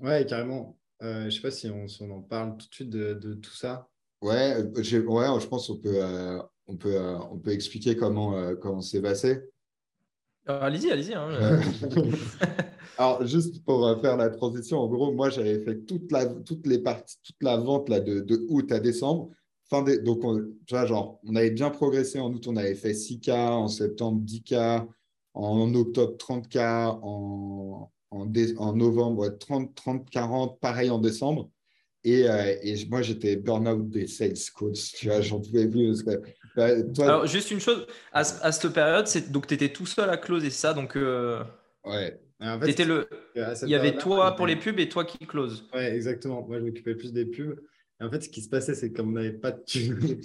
Ouais, carrément. Je ne sais pas si on, en parle tout de suite de, de tout ça. Ouais, ouais, je pense qu'on peut, on peut, on peut expliquer comment, comment c'est passé. Euh, allez-y, allez-y. Hein. Alors, juste pour euh, faire la transition, en gros, moi, j'avais fait toute la, toutes les parties, toute la vente là, de, de août à décembre. Fin donc, on, tu vois, genre, on avait bien progressé. En août, on avait fait 6K, en septembre, 10K, en octobre, 30K, en, en, en novembre, 30, 30, 40, pareil en décembre. Et, euh, et moi, j'étais burn-out des sales coach. Tu vois, j'en pouvais plus. Bah, Alors, juste une chose, à, à cette période, donc tu étais tout seul à close et ça? Donc, euh, ouais. En fait, le... Il y avait toi pour les pubs et toi qui close. Ouais, exactement. Moi, je m'occupais plus des pubs. Et en fait, ce qui se passait, c'est que comme on n'avait pas de thunes,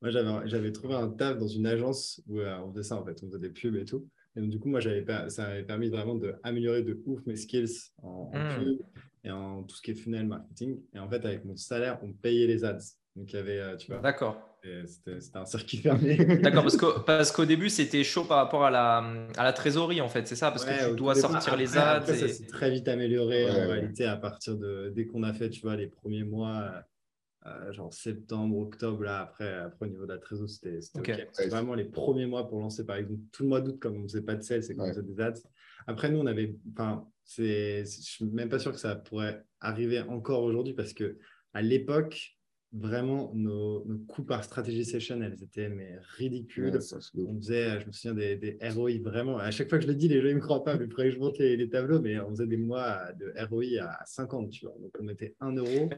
moi, j'avais trouvé un taf dans une agence où euh, on faisait ça, en fait. On faisait des pubs et tout. Et donc, du coup, moi, ça m'avait permis vraiment d'améliorer de ouf mes skills en, en hmm. pub et en tout ce qui est funnel marketing. Et en fait, avec mon salaire, on payait les ads. Donc, il y avait, euh, tu vois. D'accord. C'était un circuit fermé. D'accord, parce qu'au parce qu'au début, c'était chaud par rapport à la, à la trésorerie, en fait, c'est ça? Parce que tu dois sortir les ads. Après, ça s'est très vite amélioré en réalité à partir de. Dès qu'on a fait, tu vois, les premiers mois, euh, genre septembre, octobre, là, après, après au niveau de la trésorerie, c'était OK. Vraiment les premiers mois pour lancer, par exemple, tout le mois d'août, comme on ne faisait pas de sales, c'est qu'on faisait des ads. Après, nous, on avait. Enfin, je suis même pas sûr que ça pourrait arriver encore aujourd'hui parce que à l'époque, vraiment, nos, nos, coûts par stratégie session, elles étaient mais ridicules. on faisait, je me souviens des, des, ROI vraiment. À chaque fois que je le dis, les gens ne me croient pas, mais après je monte les, tableaux, mais on faisait des mois de ROI à 50, tu vois. Donc on mettait 1 euro.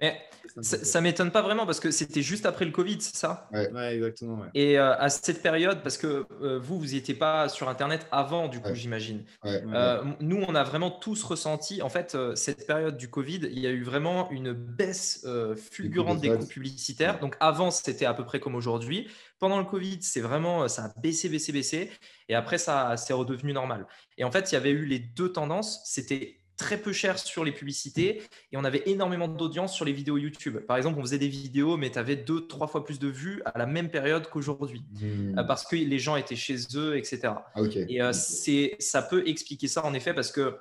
ça, ne m'étonne pas vraiment parce que c'était juste après le Covid, c'est ça? Ouais. exactement. Et euh, à cette période, parce que euh, vous, vous n'étiez pas sur Internet avant, du coup, j'imagine. Euh, nous, on a vraiment tous ressenti, en fait, cette période du Covid, il y a eu vraiment une baisse fulgurante des coûts publics donc avant, c'était à peu près comme aujourd'hui. Pendant le Covid, c'est vraiment, ça a baissé, baissé, baissé. Et après, ça c'est redevenu normal. Et en fait, il y avait eu les deux tendances. C'était très peu cher sur les publicités et on avait énormément d'audience sur les vidéos YouTube. Par exemple, on faisait des vidéos, mais tu avais deux, trois fois plus de vues à la même période qu'aujourd'hui hmm. euh, parce que les gens étaient chez eux, etc. Ah, et euh, c'est, ça peut expliquer ça en effet parce que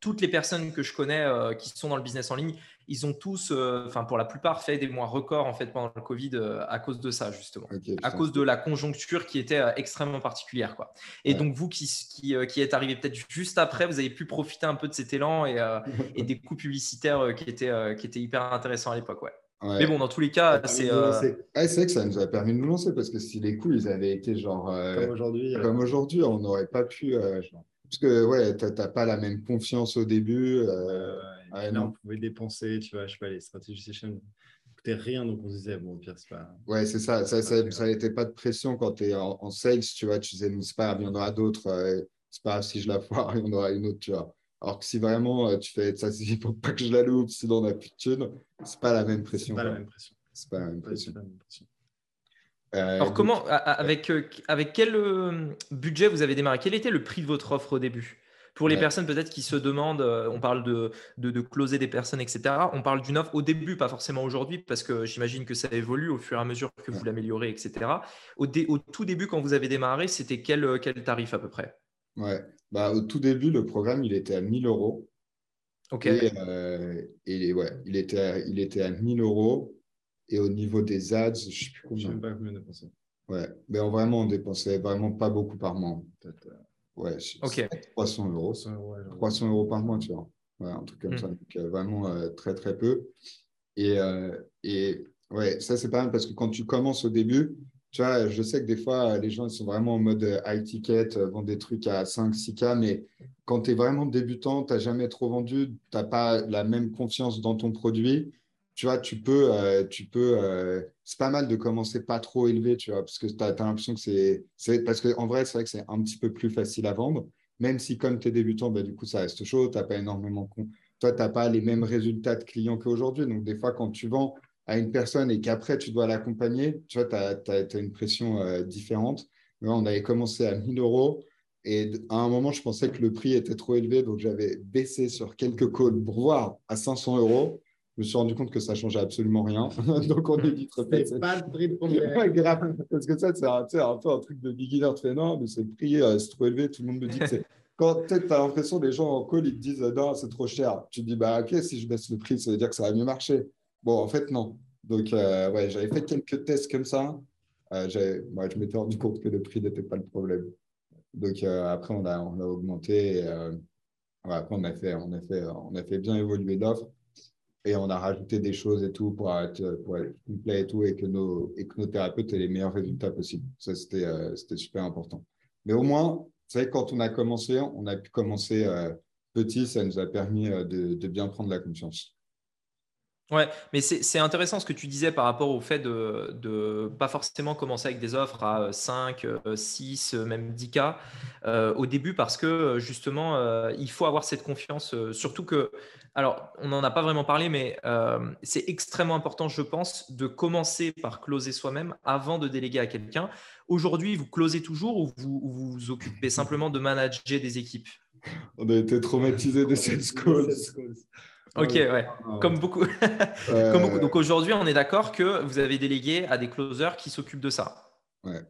toutes les personnes que je connais euh, qui sont dans le business en ligne, ils ont tous, euh, enfin pour la plupart, fait des mois records en fait pendant le Covid euh, à cause de ça justement, à cause de la conjoncture qui était euh, extrêmement particulière quoi. Et donc vous qui, qui, qui êtes arrivé peut-être juste après, vous avez pu profiter un peu de cet élan et, et des coups publicitaires qui étaient qui étaient hyper intéressants à l'époque ouais. Mais bon, dans tous les cas, c'est. c'est vrai que ça nous a permis de nous lancer parce que si les coups ils avaient été genre. comme aujourd'hui. Comme aujourd'hui, on n'aurait pas pu. Parce que ouais, tu n'as pas la même confiance au début. Euh, là, on pouvait dépenser, tu vois, je sais pas, les stratégies session coûtaient rien, donc on se disait, bon, pire, c'est pas. Ouais, c'est ça. Ça n'était pas de pression quand tu es en, sales, tu vois. Tu disais, c'est pas il y en aura d'autres. Euh, c'est pas si je la foire, il y en aura une autre, tu vois. Alors que si vraiment euh, tu fais ça, il ne faut pas que je la loupe, sinon on n'a plus de thunes, ce n'est pas la même pression. C'est pas la même pression. C'est pas la même pression. Euh, Alors, comment, avec, euh, avec quel budget vous avez démarré? Quel était le prix de votre offre au début? Pour les personnes peut-être qui se demandent, on parle de, de, de, closer des personnes, etc. On parle d'une offre au début, pas forcément aujourd'hui, parce que j'imagine que ça évolue au fur et à mesure que vous l'améliorez, etc. Au, au, tout début, quand vous avez démarré, c'était quel, quel tarif à peu près? Ouais, bah, au tout début, le programme, il était à 1000 euros. Ok. Et, et ouais, il était, à, il était à 1000 euros. Et au niveau des ads, je ne sais plus combien. Je ne sais pas combien dépenser. Ouais, mais vraiment, on dépensait vraiment pas beaucoup par mois. Peut-être. Ouais, okay. 300 euros. 300 euros, par mois, tu vois. Ouais, un truc comme hmm. ça. Donc, euh, vraiment euh, très, très peu. Et, euh, et ouais, ça, c'est pas mal parce que quand tu commences au début, tu vois, je sais que des fois, les gens ils sont vraiment en mode high ticket, vendent des trucs à 5, 6K, mais quand tu es vraiment débutant, tu n'as jamais trop vendu, tu n'as pas la même confiance dans ton produit tu vois, tu peux, euh, tu peux euh, c'est pas mal de commencer pas trop élevé, tu vois, parce que tu as, l'impression que c'est, parce qu'en vrai, c'est vrai que c'est un petit peu plus facile à vendre, même si comme tu es débutant, bah, du coup, ça reste chaud, tu n'as pas énormément, toi, tu n'as pas les mêmes résultats de clients qu'aujourd'hui. Donc, des fois, quand tu vends à une personne et qu'après, tu dois l'accompagner, tu vois, tu as, une pression euh, différente. on avait commencé à 1000 euros. Et à un moment, je pensais que le prix était trop élevé, donc j'avais baissé sur quelques calls pour voir à 500 euros je me suis rendu compte que ça ne changeait absolument rien. Donc, on évite C'est pas le prix de Parce que ça, c'est un, un, peu un truc de beginner très non, mais c'est le prix, euh, c'est trop élevé. Tout le monde me dit que c'est. Quand tu as l'impression les gens en call, ils te disent non, c'est trop cher. Tu te dis, bah, ok, si je baisse le prix, ça veut dire que ça va mieux marcher. Bon, en fait, non. Donc, euh, ouais, j'avais fait quelques tests comme ça. Euh, je m'étais rendu compte que le prix n'était pas le problème. Donc, euh, après, on a, on a augmenté. Et, après, on a, fait, on, a fait, on a fait bien évoluer l'offre et on a rajouté des choses et tout pour être, pour être complet et tout, et que, nos, et que nos thérapeutes aient les meilleurs résultats possibles. Ça, c'était euh, super important. Mais au moins, c'est quand on a commencé, on a pu commencer euh, petit, ça nous a permis euh, de, de, bien prendre la confiance. Ouais, mais c'est intéressant ce que tu disais par rapport au fait de ne pas forcément commencer avec des offres à 5, 6, même 10K au début parce que justement, il faut avoir cette confiance. surtout que alors, on n'en a pas vraiment parlé, mais euh, c'est extrêmement important, je pense, de commencer par closer soi-même avant de déléguer à quelqu'un. Aujourd'hui, vous closez toujours ou vous vous, occupez simplement de manager des équipes? On a été traumatisés des sales calls. Ok, ouais. Comme beaucoup. Comme beaucoup. Donc aujourd'hui, on est d'accord que vous avez délégué à des closers qui s'occupent de ça. Ouais.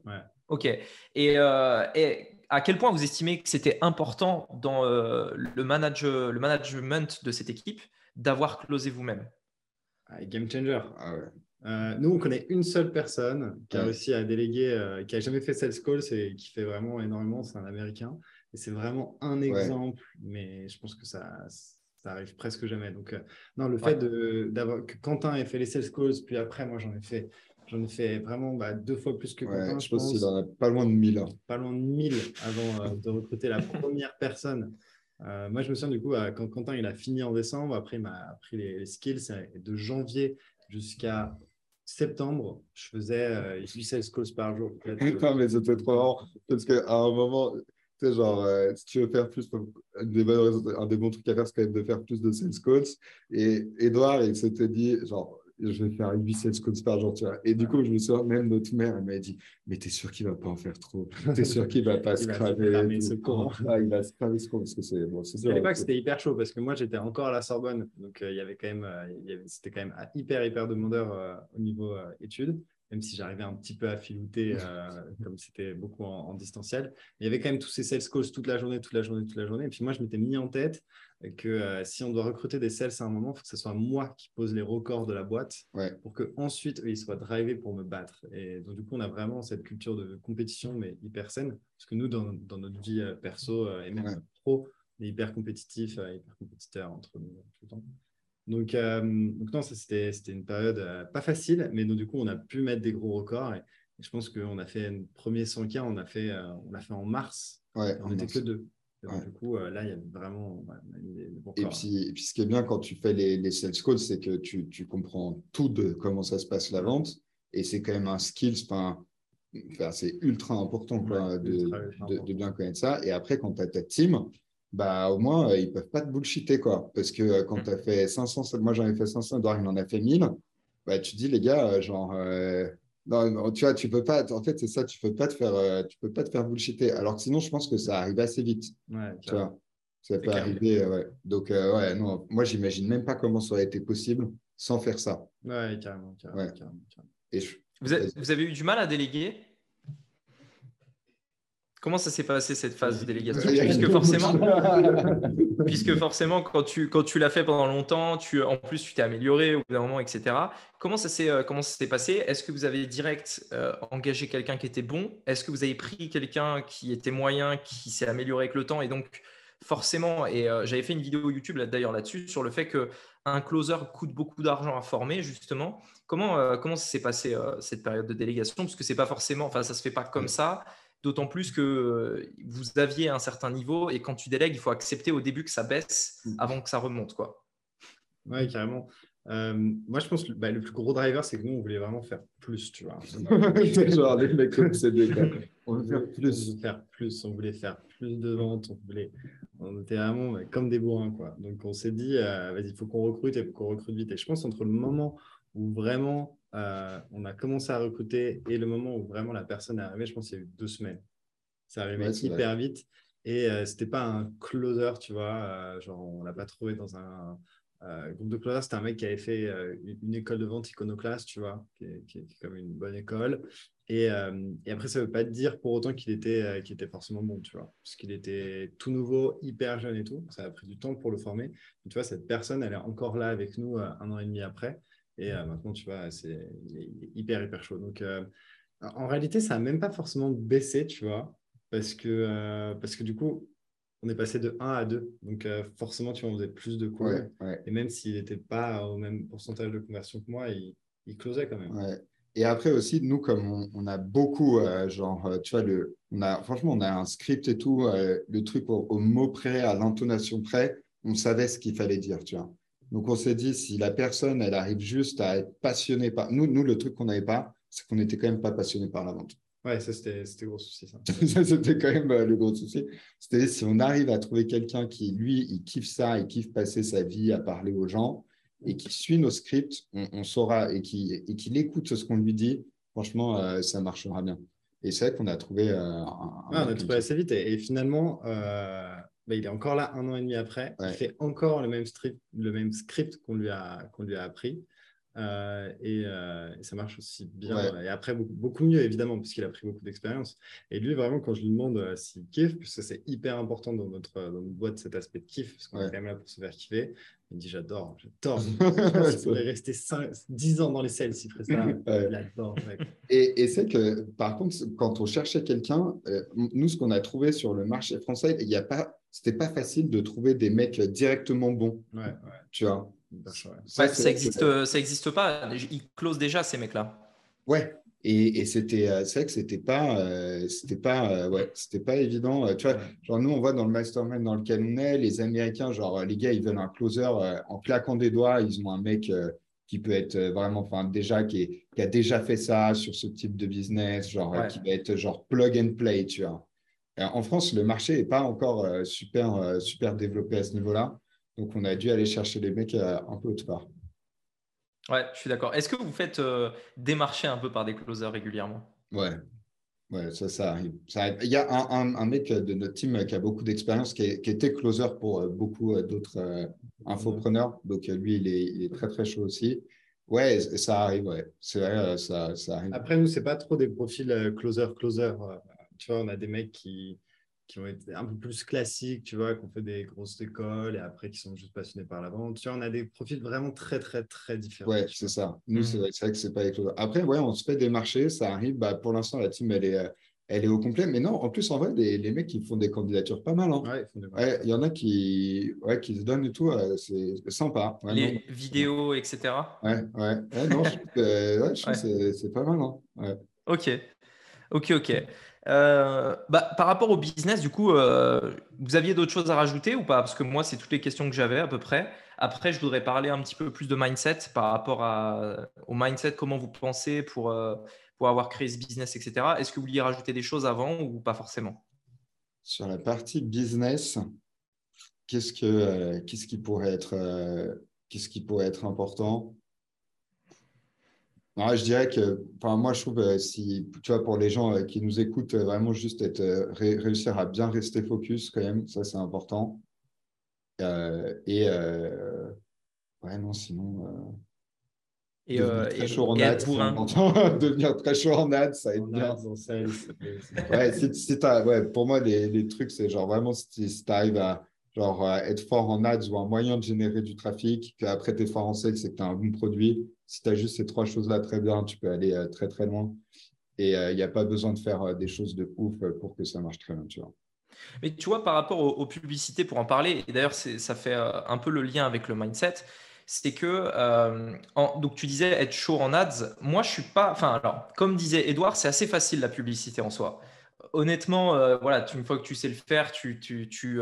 Ok. Et, euh, et à quel point vous estimez que c'était important dans euh, le, manage, le management de cette équipe d'avoir closé vous-même? Ah, Game changer. Ah euh, nous, on connaît une seule personne qui a réussi à déléguer, euh, qui n'a jamais fait sales calls et qui fait vraiment énormément. C'est un Américain. Et c'est vraiment un exemple, mais je pense que ça, ça arrive presque jamais. Donc, non, le fait d'avoir que Quentin ait fait les sales calls, puis après, moi, j'en ai fait J'en ai fait vraiment bah, deux fois plus que Quentin. je, pense, qu'il en a pas loin de 1000. Hein. Pas loin de 1000 avant euh, de recruter la première personne. Euh, moi, je me souviens du coup, quand Quentin il a fini en décembre, après il m'a appris les, skills. De janvier jusqu'à septembre, je faisais euh, 8 16 calls par jour. non, mais c'était trop marrant parce qu'à un moment, tu sais, genre, euh, si tu veux faire plus, un des, bons, un des bons trucs à faire, c'est quand même de faire plus de sales calls. Et Edouard, il s'était dit, genre, je vais faire 800 squats par jour, tu vois. Et du coup, je me souviens, même notre mère, elle m'a dit, mais t'es sûr qu'il va pas en faire trop? T'es sûr qu'il va pas se cramer ce con. Ah, il va se cramer ce con parce que c'est bon, À l'époque, c'était hyper chaud parce que moi, j'étais encore à la Sorbonne, donc euh, il y avait quand même, euh, c'était quand même hyper hyper demandeur euh, au niveau études même si j'arrivais un petit peu à filouter, comme c'était beaucoup en, en, distanciel. il y avait quand même tous ces sales calls toute la journée, toute la journée, toute la journée. Et puis moi, je m'étais mis en tête que euh, si on doit recruter des sales à un moment, il faut que ce soit moi qui pose les records de la boîte pour que ensuite ils soient drivés pour me battre. Et donc, du coup, on a vraiment cette culture de compétition, mais hyper saine. Parce que nous, dans, notre vie euh, perso euh, et même pro, on est hyper compétitif, hyper compétiteur entre nous tout le temps. Donc, donc non, c'était une période pas facile, mais donc, du coup, on a pu mettre des gros records. Et, je pense qu'on a fait un premier 100K, on l'a fait, on fait en mars. on n'était que deux. Du coup, là, il y a vraiment des, et, puis, et, puis, ce qui est bien quand tu fais les, les sales calls, c'est que tu, tu, comprends tout de comment ça se passe la vente. Et c'est quand même un skill, enfin, c'est ultra important quoi, de, de, bien connaître ça. Et après, quand tu as ta team, bah, au moins, ils peuvent pas te bullshiter. Quoi. Parce que quand tu as fait 500, moi j'en ai fait 500, Edouard il en a fait 1000, bah, tu dis, les gars, genre. Non, tu vois, tu peux pas. En fait, c'est ça, tu peux pas te faire, euh, tu peux pas te faire bullshiter. Alors que sinon, je pense que ça arrive assez vite. Ouais, tu vois, ça peut arriver. Euh, ouais. Donc, euh, ouais, non, moi, j'imagine même pas comment ça aurait été possible sans faire ça. Ouais, carrément, carrément. Et vous, vous, avez eu du mal à déléguer? Comment ça s'est passé cette phase de délégation puisque forcément, puisque forcément, quand tu, quand tu l'as fait pendant longtemps, tu, en plus tu t'es amélioré au bout d'un moment, etc. Comment ça s'est, euh, comment ça s'est passé Est-ce que vous avez direct euh, engagé quelqu'un qui était bon Est-ce que vous avez pris quelqu'un qui était moyen, qui s'est amélioré avec le temps et donc forcément, et euh, j'avais fait une vidéo YouTube là, d'ailleurs là-dessus sur le fait que un closer coûte beaucoup d'argent à former justement. Comment, comment ça s'est passé cette période de délégation? Parce que c'est pas forcément, enfin ça se fait pas comme ça. D'autant plus que euh, vous aviez un certain niveau et quand tu délègues, il faut accepter au début que ça baisse mm. avant que ça remonte. Quoi. Oui, carrément. Euh, moi, je pense que bah, le plus gros driver, c'est que nous, on voulait vraiment faire plus, tu vois. Genre, les mecs comme On voulait faire plus. On faire plus, on voulait faire plus de ventes, on voulait... On était vraiment comme des bourrins, quoi. Donc, on s'est dit, euh, vas-y, il faut qu'on recrute et faut qu'on recrute vite. Et je pense entre le moment où vraiment euh, on a commencé à recruter et le moment où vraiment la personne est arrivée, je pense qu'il y a eu deux semaines. Ça arrivait hyper vite et euh, c'était pas un closer, tu vois. Euh, genre, on l'a pas trouvé dans un groupe de closer. C'était un mec qui avait fait une école de vente iconoclaste, tu vois, qui est, comme une bonne école. Et, après, ça veut pas dire pour autant qu'il était, qu'il était forcément bon, tu vois, parce qu'il était tout nouveau, hyper jeune et tout. Ça a pris du temps pour le former. tu vois, cette personne, elle est encore là avec nous un an et demi après. Et euh, maintenant, tu vois, c'est hyper, hyper chaud. Donc, euh, en réalité, ça n'a même pas forcément baissé, tu vois, parce que, euh, parce que du coup, on est passé de 1 à 2. Donc, forcément, tu vois, on faisait plus de cours. Et même s'il n'était pas au même pourcentage de conversion que moi, il, il closait quand même. Et après aussi, nous, comme on, a beaucoup, genre, tu vois, le, on a, franchement, on a un script et tout, le truc au, au, mot près, à l'intonation près, on savait ce qu'il fallait dire, tu vois. Donc, on s'est dit, si la personne, elle arrive juste à être passionnée par... Nous, nous le truc qu'on n'avait pas, c'est qu'on n'était quand même pas passionné par la vente. Ouais, ça, c'était le gros souci. Ça, c'était quand même euh, le gros souci. C'était si on arrive à trouver quelqu'un qui, lui, il kiffe ça, il kiffe passer sa vie à parler aux gens et qui suit nos scripts, on, saura, et qui et qu'il écoute ce qu'on lui dit, franchement, euh, ça marchera bien. Et c'est vrai qu'on a trouvé. Euh, un, on a trouvé assez vite. Et, finalement, bah, il est encore là un an et demi après. Il fait encore le même, strip, le même script qu'on lui, a, qu'on lui a appris. Euh, euh, et, ça marche aussi bien. Et après, beaucoup, mieux, évidemment, puisqu'il a pris beaucoup d'expérience. Et lui, vraiment, quand je lui demande euh, s'il kiffe, puisque c'est hyper important dans notre, dans notre boîte, cet aspect de kiff, parce qu'on est quand même là pour se faire kiffer, il me dit J'adore, j'adore. il pourrait rester 5, 10 ans dans les sales s'il ferait ça. Il adore. Et, et c'est que, par contre, quand on cherchait quelqu'un, nous, ce qu'on a trouvé sur le marché français, il n'y a pas c'était pas facile de trouver des mecs directement bons. Ouais, Tu vois. Ça, ça, existe, ça existe pas. Ils closent déjà ces mecs-là. Ouais. Et, et c'était, euh, c'est vrai que c'était pas, euh, c'était pas, euh, ouais, c'était pas évident. tu vois, genre nous on voit dans le mastermind dans lequel on est, les Américains, genre les gars, ils veulent un closer en claquant des doigts. Ils ont un mec qui peut être vraiment, enfin déjà qui, qui, a déjà fait ça sur ce type de business, genre qui va être genre plug and play, tu vois. En France, le marché n'est pas encore euh, super, euh, super développé à ce niveau-là. Donc, on a dû aller chercher les mecs euh, un peu autre part. Ouais, je suis d'accord. Est-ce que vous faites démarcher un peu par des closers régulièrement? Ouais, ouais ça, ça arrive. Il y a un, mec de notre team qui a beaucoup d'expérience, qui, était closer pour beaucoup d'autres infopreneurs. Donc, lui, il est, il est, très, très chaud aussi. Ouais, ça arrive, ouais. C'est vrai, ça, ça arrive. Après, nous, ce n'est pas trop des profils closer-closer tu vois, on a des mecs qui, qui ont été un peu plus classiques, tu vois, qui ont fait des grosses écoles et après qui sont juste passionnés par la vente. Tu vois, on a des profils vraiment très, très, très différents. Ouais, c'est ça. Nous, c'est mhm. vrai, que c'est pas les Après, ouais, on se fait des marchés, ça arrive. Bah, pour l'instant, la team, elle est, elle est au complet. Mais non, en plus, en vrai, les, les mecs, ils font des candidatures pas mal. Hein. Ouais, il y en a qui, ouais, qui se donnent et tout. Euh, c'est sympa. les vidéos, etc. Ouais, ouais. non, je, je trouve que c'est pas mal. Hein. Ok. Ok, ok. Euh, bah, par rapport au business, du coup, euh, vous aviez d'autres choses à rajouter ou pas? Parce que moi, c'est toutes les questions que j'avais à peu près. Après, je voudrais parler un petit peu plus de mindset par rapport à, au mindset, comment vous pensez pour, euh, pour avoir créé ce business, etc. Est-ce que vous vouliez rajouter des choses avant ou pas forcément? Sur la partie business, qu'est-ce, que, qu'est-ce, qui qu'est-ce qui pourrait être important? Je dirais que, enfin, moi, je trouve, euh, si, tu vois, pour les gens euh, qui nous écoutent, euh, vraiment juste être, réussir à bien rester focus, quand même, ça, c'est important. et, ouais, non, sinon. Et, devenir très chaud en ads, devenir très chaud en ads, ça aide bien. ouais, si, ouais, pour moi, les, les trucs, c'est genre vraiment si, si tu arrives à genre être fort en ads ou un moyen de générer du trafic, qu'après tu es fort en sales, c'est que tu as un bon produit. Si tu as juste ces trois choses-là très bien, tu peux aller euh, très très loin. Et euh, il n'y a pas besoin de faire euh, des choses de ouf pour que ça marche très bien, tu vois. Mais tu vois, par rapport aux, publicités, pour en parler, et d'ailleurs, ça fait un peu le lien avec le mindset, c'est que, donc tu disais être chaud en ads, moi je suis pas, enfin, alors, comme disait Edouard, c'est assez facile la publicité en soi. Honnêtement, voilà, une fois que tu sais le faire, tu, tu,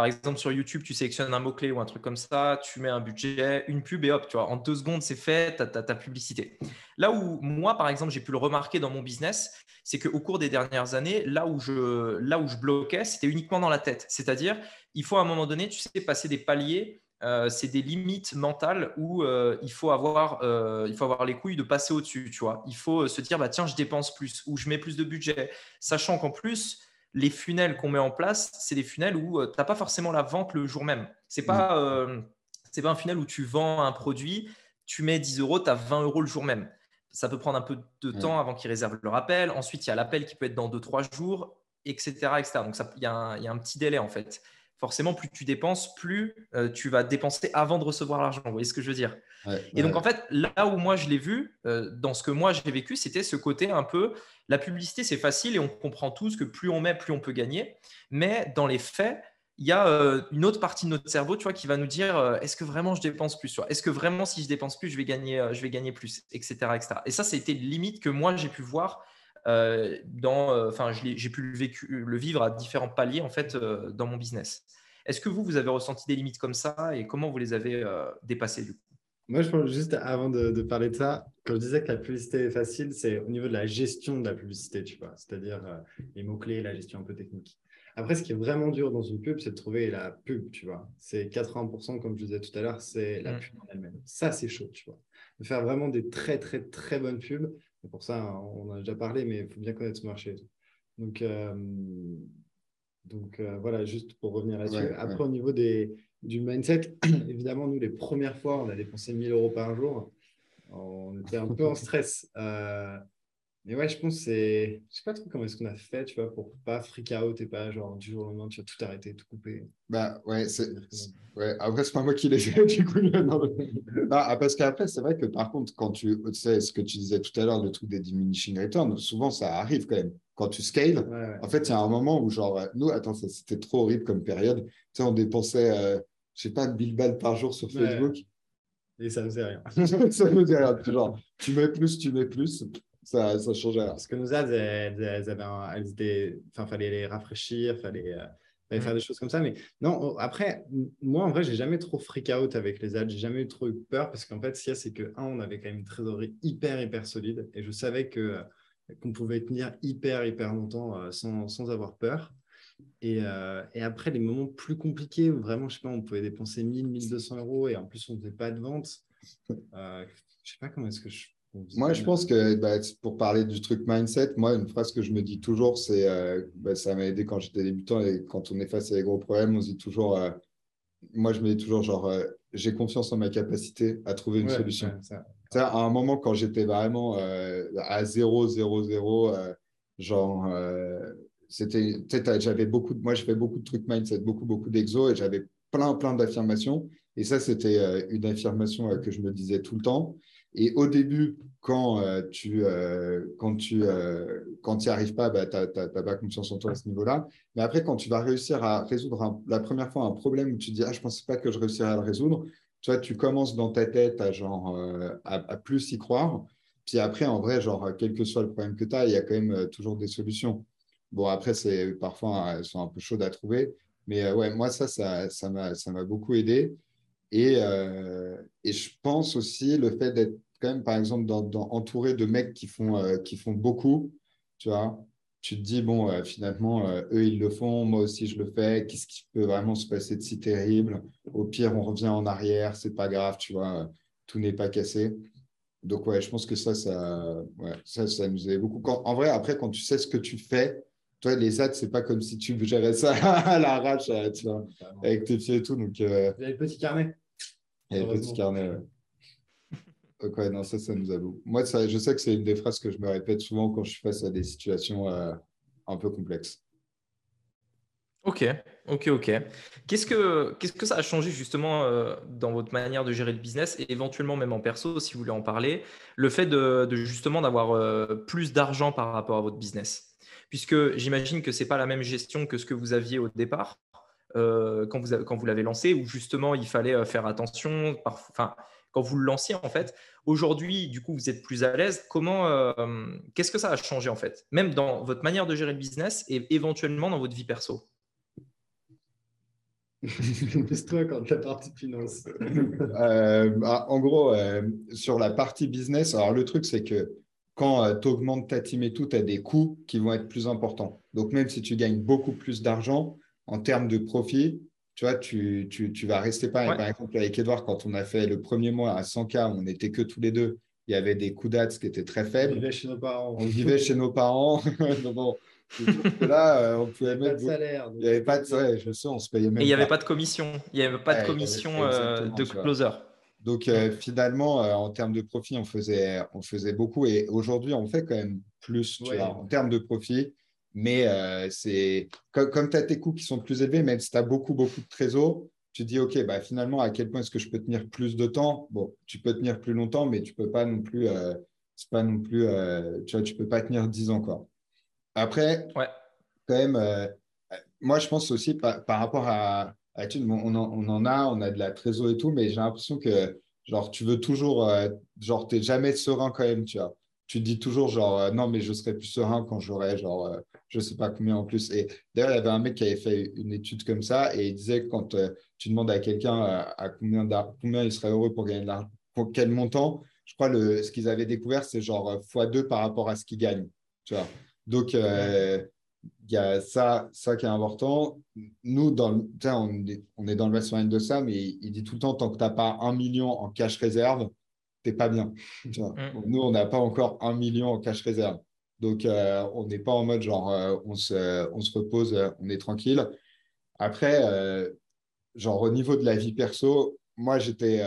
par exemple, sur YouTube, tu sélectionnes un mot-clé ou un truc comme ça, tu mets un budget, une pub et hop, tu vois, en deux secondes, c'est fait, tu as, ta publicité. Là où moi, par exemple, j'ai pu le remarquer dans mon business, c'est qu'au cours des dernières années, là où je, là où je bloquais, c'était uniquement dans la tête. C'est-à-dire, il faut à un moment donné, tu sais, passer des paliers. Euh, c'est des limites mentales où euh, il, faut avoir, euh, il faut avoir les couilles de passer au-dessus, tu vois. Il faut se dire, bah, tiens, je dépense plus ou je mets plus de budget. Sachant qu'en plus, les funnels qu'on met en place, c'est des funnels où euh, tu n'as pas forcément la vente le jour même. Ce n'est pas, mm. euh, pas un funnel où tu vends un produit, tu mets 10 euros, tu as 20 euros le jour même. Ça peut prendre un peu de temps avant qu'ils réservent leur appel. Ensuite, il y a l'appel qui peut être dans 2-3 jours, etc., etc. Donc, il y, a un petit délai en fait forcément, plus tu dépenses, plus euh, tu vas dépenser avant de recevoir l'argent. Vous voyez ce que je veux dire? Et donc, en fait, là où moi je l'ai vu, euh, dans ce que moi j'ai vécu, c'était ce côté un peu la publicité, c'est facile et on comprend tous que plus on met, plus on peut gagner. Mais dans les faits, il y a euh, une autre partie de notre cerveau, tu vois, qui va nous dire est-ce que vraiment je dépense plus Est-ce que vraiment si je dépense plus, je vais gagner, je vais gagner plus, etc., etc. Et ça, c'était limite que moi j'ai pu voir dans, euh, enfin, j'ai pu le, vécu, le, vivre à différents paliers en fait euh, dans mon business. Est-ce que vous, vous avez ressenti des limites comme ça et comment vous les avez dépassées du coup? Moi, je pense juste avant de, parler de ça, quand je disais que la publicité est facile, c'est au niveau de la gestion de la publicité, tu vois, c'est-à-dire les mots-clés, la gestion un peu technique. Après, ce qui est vraiment dur dans une pub, c'est de trouver la pub, tu vois. C'est 80%, comme je disais tout à l'heure, c'est la mm. pub en elle-même. Ça, c'est chaud, tu vois. De faire vraiment des très, très, très bonnes pubs, pour ça, on en a déjà parlé, mais il faut bien connaître ce marché. Donc, euh, donc euh, voilà, juste pour revenir là-dessus. Après, au niveau des, du mindset, évidemment, nous, les premières fois, on a dépensé 1000 euros par jour. On était un peu en stress. Euh, mais ouais, je pense que c'est. Je sais pas trop comment est-ce qu'on a fait, tu vois, pour pas freak out et pas genre du jour au lendemain, tu vas tout arrêter, tout couper. Bah ouais, c'est. Ouais, après, c'est pas moi qui l'ai fait, du coup. Non, ah, parce qu'après, c'est vrai que par contre, quand tu. Tu sais, ce que tu disais tout à l'heure, le truc des diminishing returns, souvent ça arrive quand même. Quand tu scales, en fait, il y a un moment où, genre, nous, attends, c'était trop horrible comme période. Tu sais, on dépensait, euh, je sais pas, 1000 balles par jour sur Facebook. Et ça ne faisait rien. ça ne faisait rien. Genre, tu mets plus, tu mets plus ça, ça changeait. Parce que nos ads, elles, avaient elles étaient, enfin, fallait les rafraîchir, fallait, euh, fallait faire mm. des choses comme ça. Mais non, après, moi, en vrai, j'ai jamais trop freak out avec les ads. J'ai jamais eu trop eu peur parce qu'en fait, ce qu'il y a, c'est que, un, on avait quand même une trésorerie hyper, hyper solide et je savais que euh, qu'on pouvait tenir hyper, hyper longtemps euh, sans, sans, avoir peur. Et, et, après, les moments plus compliqués où vraiment, je sais pas, on pouvait dépenser 1000, 1200 euros et en plus, on ne faisait pas de vente. Euh, je sais pas comment est-ce que je moi, je pense que bah, pour parler du truc mindset, moi, une phrase que je me dis toujours, c'est euh, bah, ça m'a aidé quand j'étais débutant et quand on est face à des gros problèmes, on se dit toujours, euh, moi, je me dis toujours, genre, euh, j'ai confiance en ma capacité à trouver une solution. Ça. À un moment, quand j'étais vraiment à 0, 0, 0, genre, c'était, j'avais beaucoup, moi, je fais beaucoup de trucs mindset, beaucoup, beaucoup d'exos et j'avais plein, plein d'affirmations. Et ça, c'était une affirmation que je me disais tout le temps. Et au début, quand euh, tu euh, quand tu euh, quand n'y arrives pas, bah, tu n'as pas confiance en toi à ce niveau-là. Mais après, quand tu vas réussir à résoudre la première fois un problème où tu dis ah je pensais pas que je réussirais à le résoudre, tu vois, tu commences dans ta tête à genre à, plus y croire. Puis après, en vrai, genre quel que soit le problème que tu as, il y a quand même toujours des solutions. Bon, après, c'est parfois, elles sont un peu chaudes à trouver. Mais ouais, moi, ça, ça m'a ça m'a beaucoup aidé. Et, et je pense aussi le fait d'être quand même, par exemple, dans, entouré de mecs qui font, qui font beaucoup, tu vois, tu te dis, bon, euh, finalement, euh, eux, ils le font, moi aussi, je le fais. Qu'est-ce qui peut vraiment se passer de si terrible? Au pire, on revient en arrière, c'est pas grave, tu vois, euh, tout n'est pas cassé. Donc, ouais, je pense que ça, ça, ouais, ça, ça nous aide beaucoup. en vrai, après, quand tu sais ce que tu fais, toi, les ads, c'est pas comme si tu gérais ça à l'arrache, tu vois, avec tes pieds et tout. Donc, euh... Vous avez le petit carnet Il y a le petit carnet, ouais. Ok, non, ça, ça nous a beaucoup. Moi, ça, je sais que c'est une des phrases que je me répète souvent quand je suis face à des situations euh, un peu complexes. Ok, ok, ok. Qu'est-ce que, qu'est-ce que ça a changé justement euh, dans votre manière de gérer le business et éventuellement même en perso, si vous voulez en parler, le fait de, justement d'avoir euh, plus d'argent par rapport à votre business? Puisque j'imagine que ce n'est pas la même gestion que ce que vous aviez au départ. quand vous, quand vous l'avez lancé, où justement il fallait faire attention, enfin, quand vous le lanciez en fait. Aujourd'hui, du coup, vous êtes plus à l'aise. Comment, euh, qu'est-ce que ça a changé en fait, même dans votre manière de gérer le business et éventuellement dans votre vie perso? Toi quand la partie finance. Euh, bah, en gros, euh, sur la partie business, alors le truc, c'est que quand tu augmentes ta team et tout, tu as des coûts qui vont être plus importants. Donc, même si tu gagnes beaucoup plus d'argent en termes de profit, tu vois, tu, tu, tu vas rester pas. Par exemple, avec Edouard, quand on a fait le premier mois à 100K, on n'était que tous les deux. Il y avait des coups d'ats qui étaient très faibles. On vivait chez nos parents. On vivait chez nos parents. bon, là, euh, on pouvait mettre. Pas de salaire. Il n'y avait pas de salaire. Je sais, on se payait même. Et il n'y avait pas de commission. Il n'y avait pas de commission euh, de closer. Donc euh, finalement, en termes de profit, on faisait, on faisait beaucoup. Et aujourd'hui, on fait quand même plus tu vois, en termes de profit. Mais euh, c'est comme, tu as tes coûts qui sont plus élevés, même si tu as beaucoup, beaucoup de trésors, tu dis, OK, bah, finalement, à quel point est-ce que je peux tenir plus de temps? Bon, tu peux tenir plus longtemps, mais tu peux pas non plus, euh, c'est pas non plus, euh, tu vois, tu peux pas tenir 10 ans, quoi. Après, ouais. quand même, moi, je pense aussi par, rapport à, à on, en, on, en, a, on a de la trésor et tout, mais j'ai l'impression que, genre, tu veux toujours, genre, tu n'es jamais serein quand même, tu vois tu dis toujours genre non mais je serai plus serein quand j'aurai genre je ne sais pas combien en plus. Et d'ailleurs, il y avait un mec qui avait fait une étude comme ça et il disait que quand euh, tu demandes à quelqu'un euh, à, combien, combien il serait heureux pour gagner de l'argent, pour quel montant, je crois le, ce qu'ils avaient découvert, c'est genre x2 par rapport à ce qu'il gagne. Tu vois Donc, euh, il y a ça, ça qui est important. Nous, dans on, est, on est dans le mastermind de ça, mais il, dit tout le temps, tant que tu n'as pas un million en cash réserve, tu n'es pas bien. Mm. Nous, on n'a pas encore un million en cash réserve. Donc, euh, on n'est pas en mode genre, euh, on, se, on, se, repose, euh, on est tranquille. Après, genre, au niveau de la vie perso, moi, j'étais,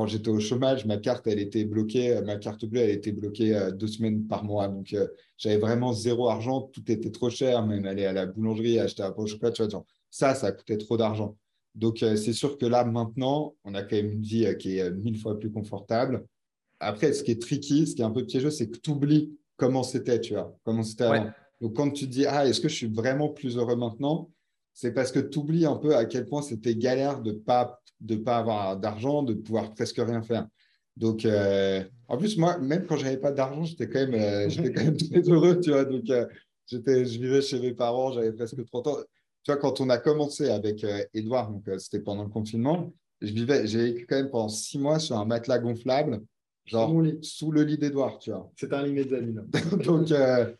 quand j'étais au chômage, ma carte, elle était bloquée, ma carte bleue, elle était bloquée deux semaines par mois. Donc, j'avais vraiment zéro argent, tout était trop cher, même aller à la boulangerie, acheter un pot de chocolat, tu vois, ça, ça coûtait trop d'argent. Donc, c'est sûr que là, maintenant, on a quand même une vie qui est mille fois plus confortable. Après, ce qui est tricky, ce qui est un peu piégeux, c'est que tu oublies comment c'était, tu vois, comment c'était avant. Donc, quand tu te dis, ah, est-ce que je suis vraiment plus heureux maintenant? C'est parce que tu oublies un peu à quel point c'était galère de ne pas, de pas avoir d'argent, de pouvoir presque rien faire. Donc, euh, en plus, moi, même quand je n'avais pas d'argent, j'étais quand, même, euh, j'étais quand même très heureux, tu vois. Donc, euh, j'étais, je vivais chez mes parents, j'avais presque 30 ans. Tu vois, quand on a commencé avec Edouard, donc c'était pendant le confinement, je vivais, j'ai vécu quand même pendant six mois sur un matelas gonflable Genre, sous le lit d'Edouard, tu vois. C'est un lit mezzanine. Donc, euh,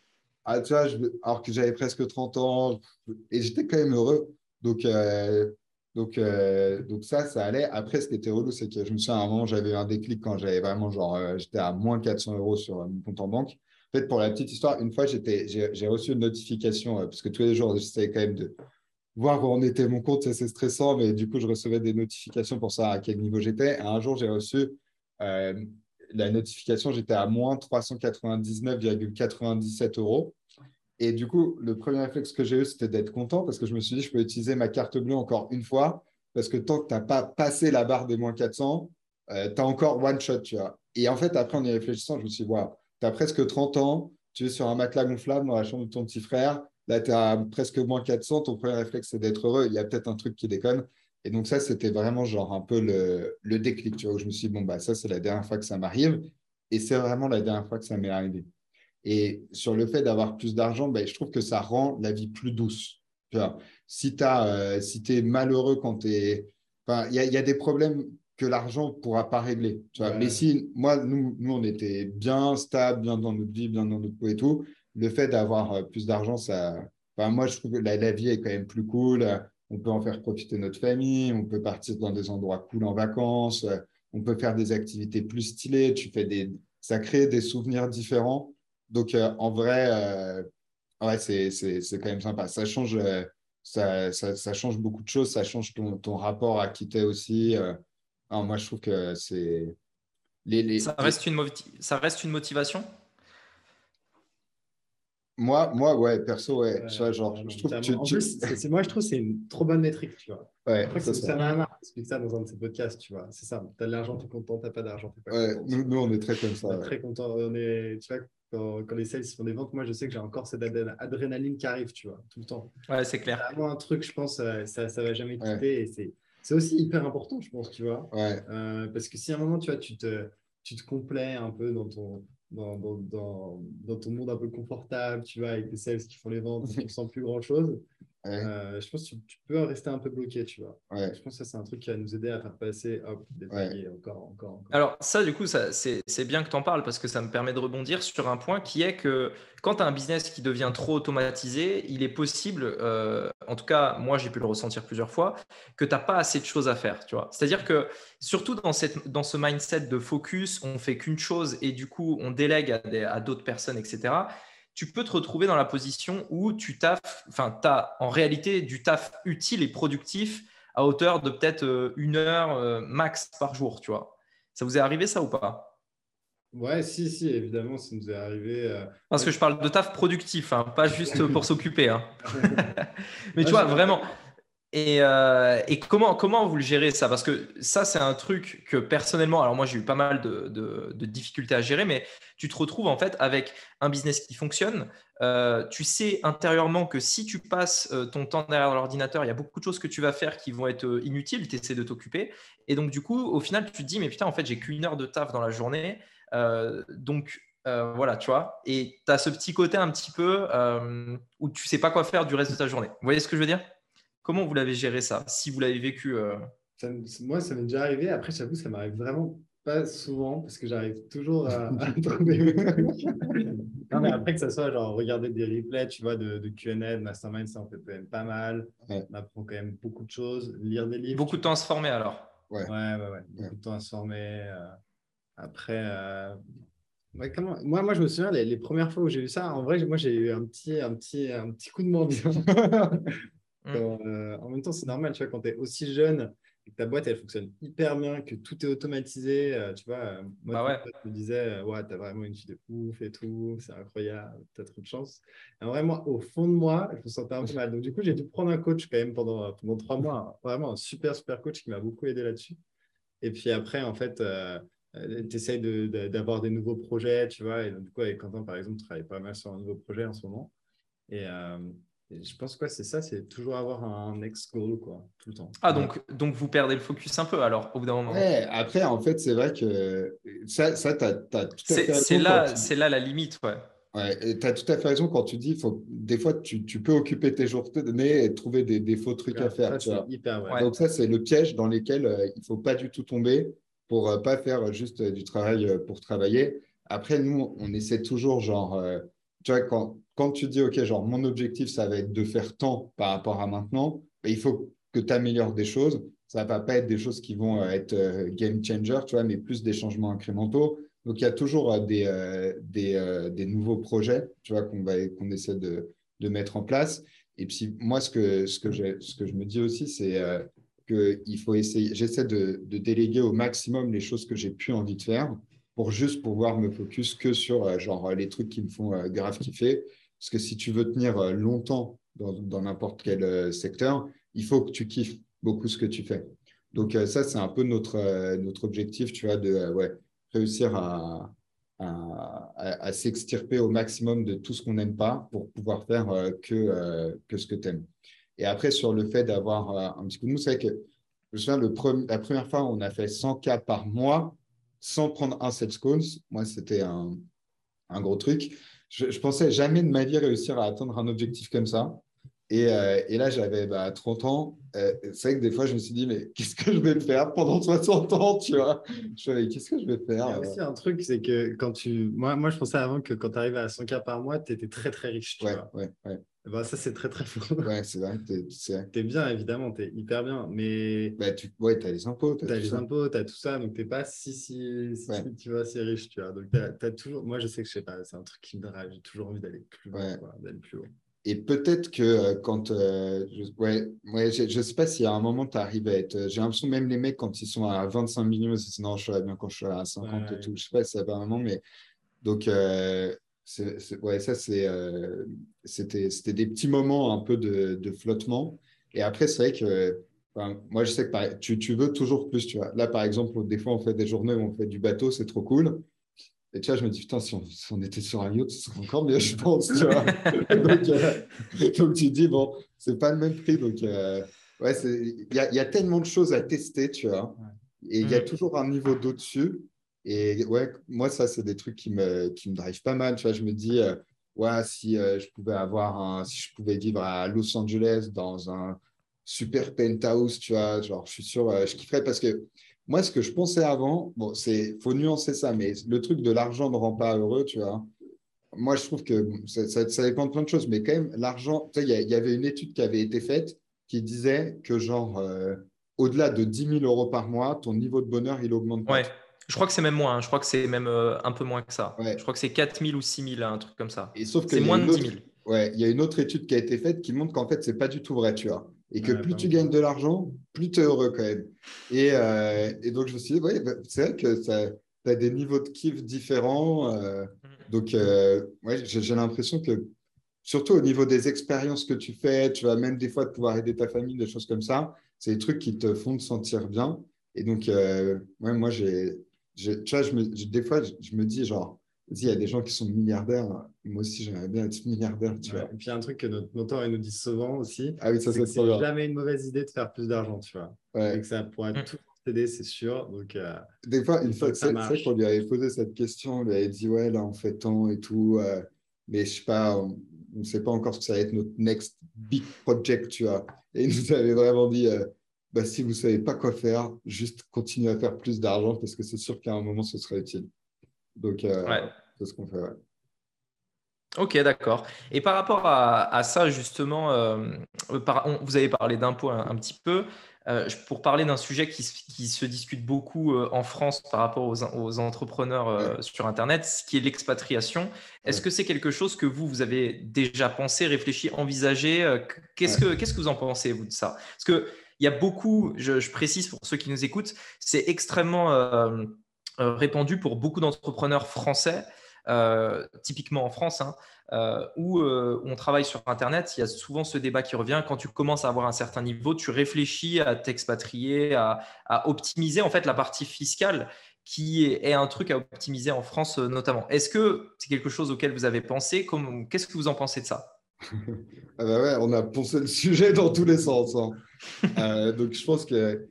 ah, tu vois, alors que j'avais presque 30 ans, et j'étais quand même heureux. Donc, euh, donc, euh, donc ça, ça allait. Après, ce qui était relou, c'est que je me souviens, à un moment, j'avais eu un déclic quand j'avais vraiment, genre, j'étais à moins 400 euros sur mon compte en banque. En fait, pour la petite histoire, une fois, j'ai reçu une notification, parce que tous les jours, j'essayais quand même de voir où en était mon compte, c'est stressant, mais du coup, je recevais des notifications pour savoir à quel niveau j'étais. Un jour, j'ai reçu la notification, j'étais à moins 399,97 euros. Et du coup, le premier réflexe que j'ai eu, c'était d'être content parce que je me suis dit, je peux utiliser ma carte bleue encore une fois parce que tant que tu n'as pas passé la barre des moins 400, tu as encore one shot, tu. Et en fait, après, en y réfléchissant, je me suis dit, wow, tu as presque 30 ans, tu es sur un matelas gonflable dans la chambre de ton petit frère, là, tu as presque moins 400, ton premier réflexe, c'est d'être heureux. Il y a peut-être un truc qui déconne. Et donc, ça, c'était vraiment genre un peu le, le, déclic, tu vois, où je me suis dit, bon, bah, ça, c'est la dernière fois que ça m'arrive. Et c'est vraiment la dernière fois que ça m'est arrivé. Et sur le fait d'avoir plus d'argent, ben, je trouve que ça rend la vie plus douce. Tu vois, si tu euh, si es malheureux quand tu es. Enfin, il y, y, a des problèmes que l'argent ne pourra pas régler. Tu vois. Mais si, moi, nous, nous, on était bien stable, bien dans notre vie, bien dans notre peau et tout, le fait d'avoir euh, plus d'argent, ça. Enfin, moi, je trouve que la, la, vie est quand même plus cool. On peut en faire profiter notre famille, on peut partir dans des endroits cool en vacances, on peut faire des activités plus stylées. Tu fais des, ça crée des souvenirs différents. Donc, euh, en vrai, euh, ouais, c'est quand même sympa. Ça change, euh, ça, ça, change beaucoup de choses. Ça change ton, ton rapport à quitter aussi. moi, je trouve que c'est. Les, les, ça, reste une ça reste une motivation? Moi, moi, ouais, perso, ouais. genre, je trouve que en plus, c'est, moi, je trouve que c'est une trop bonne métrique, tu vois. Ouais, Après, ça, ça m'a explique ça dans un de ses podcasts, tu vois. C'est ça. Tu as de l'argent, tu es content, tu n'as pas d'argent, pas ouais, Nous, nous, on est très comme ça. On est très content. On est, tu vois, quand, quand, les sales font des ventes, moi, je sais que j'ai encore cette adrénaline qui arrive, tu vois, tout le temps. Ouais, c'est clair. C'est vraiment un truc, je pense, euh, ça ne va jamais quitter. Et c'est, c'est aussi hyper important, je pense, tu vois. Ouais. Euh, parce que si à un moment, tu vois, tu te, tu te complais un peu dans ton dans, dans, dans, ton monde un peu confortable, tu vois, avec des sales qui font les ventes, qui ne sens plus grand-chose. Euh, je pense que tu, peux rester un peu bloqué, tu vois. Je pense que ça, c'est un truc qui va nous aider à faire passer, hop, encore, encore, encore. Alors, ça, du coup, c'est bien que tu en parles parce que ça me permet de rebondir sur un point qui est que quand tu as un business qui devient trop automatisé, il est possible, euh, en tout cas, moi, j'ai pu le ressentir plusieurs fois, que tu n'as pas assez de choses à faire, tu vois. C'est-à-dire que, surtout dans, cette, dans ce mindset de focus, on fait qu'une chose et du coup, on délègue à d'autres personnes, etc tu peux te retrouver dans la position où tu taffes, enfin, tu as en réalité du taf utile et productif à hauteur de peut-être euh, une heure euh, max par jour, tu vois. Ça vous est arrivé ça ou pas? Ouais, si, si, évidemment, ça nous est arrivé. Euh, Parce que je parle de taf productif, hein, pas juste pour s'occuper. Hein. Mais tu vois, vraiment, euh, et, comment, comment vous le gérez ça? Parce que ça, c'est un truc que personnellement, alors moi j'ai eu pas mal de, difficultés à gérer, mais tu te retrouves en fait avec un business qui fonctionne. Euh, tu sais intérieurement que si tu passes euh, ton temps derrière l'ordinateur, il y a beaucoup de choses que tu vas faire qui vont être inutiles, tu essaies de t'occuper. Et donc du coup, au final, tu te dis, mais putain, en fait, j'ai qu'une heure de taf dans la journée. donc voilà, tu vois. Et tu as ce petit côté un petit peu où tu sais pas quoi faire du reste de ta journée. Vous voyez ce que je veux dire? Comment vous l'avez géré ça, si vous l'avez vécu euh? Moi, ça m'est déjà arrivé. Après, j'avoue, ça m'arrive vraiment pas souvent parce que j'arrive toujours à, trouver. non, mais après que ça soit genre regarder des replays, tu vois, de, de Q&A, de Mastermind, ça en fait quand même pas mal. On apprend quand même beaucoup de choses. Lire des livres. Beaucoup de temps à se former alors. Ouais, ouais, ouais. Beaucoup de temps à se former. Euh. après. Euh, comment... moi, moi, je me souviens, les, les premières fois où j'ai eu ça, en vrai, moi, j'ai eu un petit, un, petit, un petit coup de mendiant. Mm. Euh, en même temps, c'est normal, tu vois, quand tu es aussi jeune et que ta boîte, elle fonctionne hyper bien, que tout est automatisé, euh, tu vois. Euh, moi, bah je me disais, ouais, tu as vraiment une fille de ouf et tout, c'est incroyable, tu as trop de chance. Et vraiment, au fond de moi, je me sentais un peu mal. Donc, du coup, j'ai dû prendre un coach quand même pendant, pendant trois mois, vraiment un super, super coach qui m'a beaucoup aidé là-dessus. Et puis après, en fait, tu essayes d'avoir des nouveaux projets, tu vois. Et donc, du coup, avec Quentin, par exemple, tu travailles pas mal sur un nouveau projet en ce moment. Et, je pense que c'est ça, c'est toujours avoir un next goal, quoi, tout le temps. Ah, donc, donc vous perdez le focus un peu, alors, au bout d'un moment. Ouais, après, en fait, c'est vrai que ça, ça tu as, tout à fait C'est là, c'est là la limite, ouais. Ouais, tu as tout à fait raison quand tu dis, faut, des fois, tu, tu peux occuper tes journées et trouver des, des faux trucs à faire. tu vois. Hyper, ouais. Donc ça, c'est le piège dans lequel euh, il ne faut pas du tout tomber pour ne euh, pas faire juste euh, du travail pour travailler. Après, nous, on essaie toujours, genre, tu vois, quand, quand tu dis, OK, genre, mon objectif, ça va être de faire tant par rapport à maintenant, ben, il faut que tu améliores des choses. Ça ne va pas être des choses qui vont euh, être euh, game changer, tu vois, mais plus des changements incrémentaux. Donc, il y a toujours euh, des, des, nouveaux projets, tu vois, qu'on qu'on essaie de, de, mettre en place. Et puis, moi, ce que, ce que, ce que je me dis aussi, c'est que qu'il faut essayer, j'essaie de, de, déléguer au maximum les choses que j'ai plus envie de faire pour juste pouvoir me focus que sur genre, les trucs qui me font grave kiffer parce que si tu veux tenir euh, longtemps dans n'importe quel euh, secteur, il faut que tu kiffes beaucoup ce que tu fais. Donc euh, ça, c'est un peu notre, objectif, tu vois, de réussir à, s'extirper au maximum de tout ce qu'on n'aime pas pour pouvoir faire que, ce que tu aimes. Et après, sur le fait d'avoir un petit coup de mousse, c'est que je me souviens, la première fois, on a fait 100 cas par mois sans prendre un set scones. Moi, c'était un, gros truc je, je pensais jamais de ma vie réussir à atteindre un objectif comme ça. Et, euh, et là, j'avais bah, 30 ans. Euh, c'est vrai que des fois, je me suis dit, mais qu'est-ce que je vais faire pendant 60 ans, tu vois? Je me qu'est-ce que je vais faire Il y a aussi un truc, c'est que quand tu. Moi, moi, je pensais avant que quand tu arrives à 100K par mois, tu étais très, très riche. Tu ouais, vois ouais, ouais. Bah, ça, c'est très, très fort. Ouais, c'est vrai. Tu es... bien, évidemment, tu es hyper bien. Mais. Bah, tu ouais, as les impôts. Tu as, les impôts, tu as tout ça. Donc, tu n'es pas si, si, si, ouais. tu vois, si riche. Tu vois. Donc, tu as, as, toujours. Moi, je sais que je sais pas, c'est un truc qui me drive. J'ai toujours envie d'aller plus loin, plus haut. Et peut-être que euh, quand. Euh, je, ouais, ouais, je ne sais pas si à un moment tu arrives à être. J'ai l'impression même les mecs, quand ils sont à 25 millions, ils disent non, je serais bien quand je suis à 50 ouais, et tout. Je ne sais pas si ça va un moment, mais. Donc, euh, ouais, ça, c'est, euh, c'était, c'était des petits moments un peu de, de flottement. Et après, c'est vrai que. Enfin, moi, je sais que pareil, tu, tu veux toujours plus, tu vois. Là, par exemple, des fois, on fait des journées où on fait du bateau, c'est trop cool. Et tu vois, je me dis, putain, si on, si on était sur un yacht, ce serait encore mieux, je pense. Tu vois donc, euh, donc, tu dis, bon, c'est pas le même prix. Donc, euh, ouais, il y a, y a, tellement de choses à tester, tu vois. Et il y a toujours un niveau d'au-dessus. Et ouais, moi, ça, c'est des trucs qui me, qui me pas mal. Tu vois, je me dis, euh, ouais, si je pouvais avoir si je pouvais vivre à Los Angeles dans un super penthouse, tu vois, genre, je suis sûr, je kifferais parce que moi, ce que je pensais avant, bon, c'est faut nuancer ça, mais le truc de l'argent ne rend pas heureux, tu vois. Moi, je trouve que ça, ça, dépend de plein de choses, mais quand même, l'argent, tu sais, il y, avait une étude qui avait été faite qui disait que, genre, euh, au-delà de 10 000 euros par mois, ton niveau de bonheur, il augmente pas. Je crois que c'est même moins. Hein. Je crois que c'est même euh, un peu moins que ça. Ouais. Je crois que c'est 4 000 ou 6 000, un truc comme ça. Et sauf que c'est moins de 10 000. Autre... Ouais, il y a une autre étude qui a été faite qui montre qu'en fait, c'est pas du tout vrai, tu vois et que ouais, plus tu gagnes de l'argent, plus tu es heureux quand même. Et, euh, et, donc, je me suis dit, ouais, bah, c'est vrai que tu as des niveaux de kiff différents. Euh, donc, euh, ouais, j'ai l'impression que, surtout au niveau des expériences que tu fais, tu vas même des fois de pouvoir aider ta famille, des choses comme ça, c'est des trucs qui te font te sentir bien. Et donc, ouais, moi, j'ai, tu vois, je me, des fois, je me dis, genre, il y a des gens qui sont milliardaires. Moi aussi, j'aimerais bien être milliardaire. Tu ouais, vois. Et puis, il y a un truc que notre mentor nous dit souvent aussi. Ah oui, ça, c'est c'est jamais une mauvaise idée de faire plus d'argent, tu vois. Ouais. Et que ça pourrait Mm. tout t'aider, c'est sûr. Donc, euh, Des fois, une fois, c'est vrai qu'on lui avait posé cette question. On lui avait dit, ouais, là, on fait tant et tout. euh, mais je sais pas, on ne sait pas encore ce que ça va être notre next big project, tu vois. Et il nous avait vraiment dit, euh, bah, si vous ne savez pas quoi faire, juste continuez à faire plus d'argent parce que c'est sûr qu'à un moment, ce sera utile. Donc, euh, Ouais. c'est ce qu'on fait, ouais. Ok, d'accord. Et par rapport à, à ça, justement, euh, par- on- vous avez parlé d'impôts un, un petit peu. Euh, pour parler d'un sujet qui, se- qui se discute beaucoup euh, en France par rapport aux, aux entrepreneurs sur Internet, ce qui est l'expatriation. Est-ce Ouais. que c'est quelque chose que vous, vous avez déjà pensé, réfléchi, envisagé Qu'est-ce que qu'est-ce que vous en pensez, vous, de ça? Parce que il y a beaucoup, je, précise pour ceux qui nous écoutent, c'est extrêmement euh, euh, répandu pour beaucoup d'entrepreneurs français euh, typiquement en France, hein, où on travaille sur Internet, il y a souvent ce débat qui revient. Quand tu commences à avoir un certain niveau, tu réfléchis à t'expatrier, à, à optimiser en fait la partie fiscale qui est, un truc à optimiser en France notamment. Est-ce que c'est quelque chose auquel vous avez pensé? Qu'est-ce que vous en pensez de ça? Ah bah on a poncé le sujet dans tous les sens. hein. Euh, donc, je pense que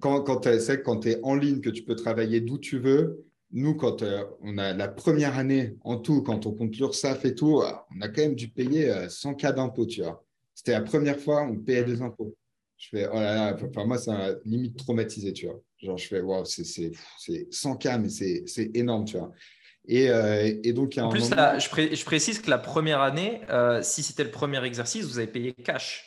quand, quand tu es en ligne, que tu peux travailler d'où tu veux, nous, quand euh, on a la première année en tout, quand on compte l'URSSAF et tout, euh, on a quand même dû payer euh, 100 cas d'impôts, tu vois. C'était la première fois on payait des impôts. Je fais, oh là là, moi, ça limite traumatisé, tu vois. Genre, je fais, waouh, c'est c'est- c'est 100 cas, mais c'est énorme, tu vois. Et, euh, et donc, il y a En un plus, moment- là, je, pré- je précise que la première année, euh, si c'était le premier exercice, vous avez payé cash.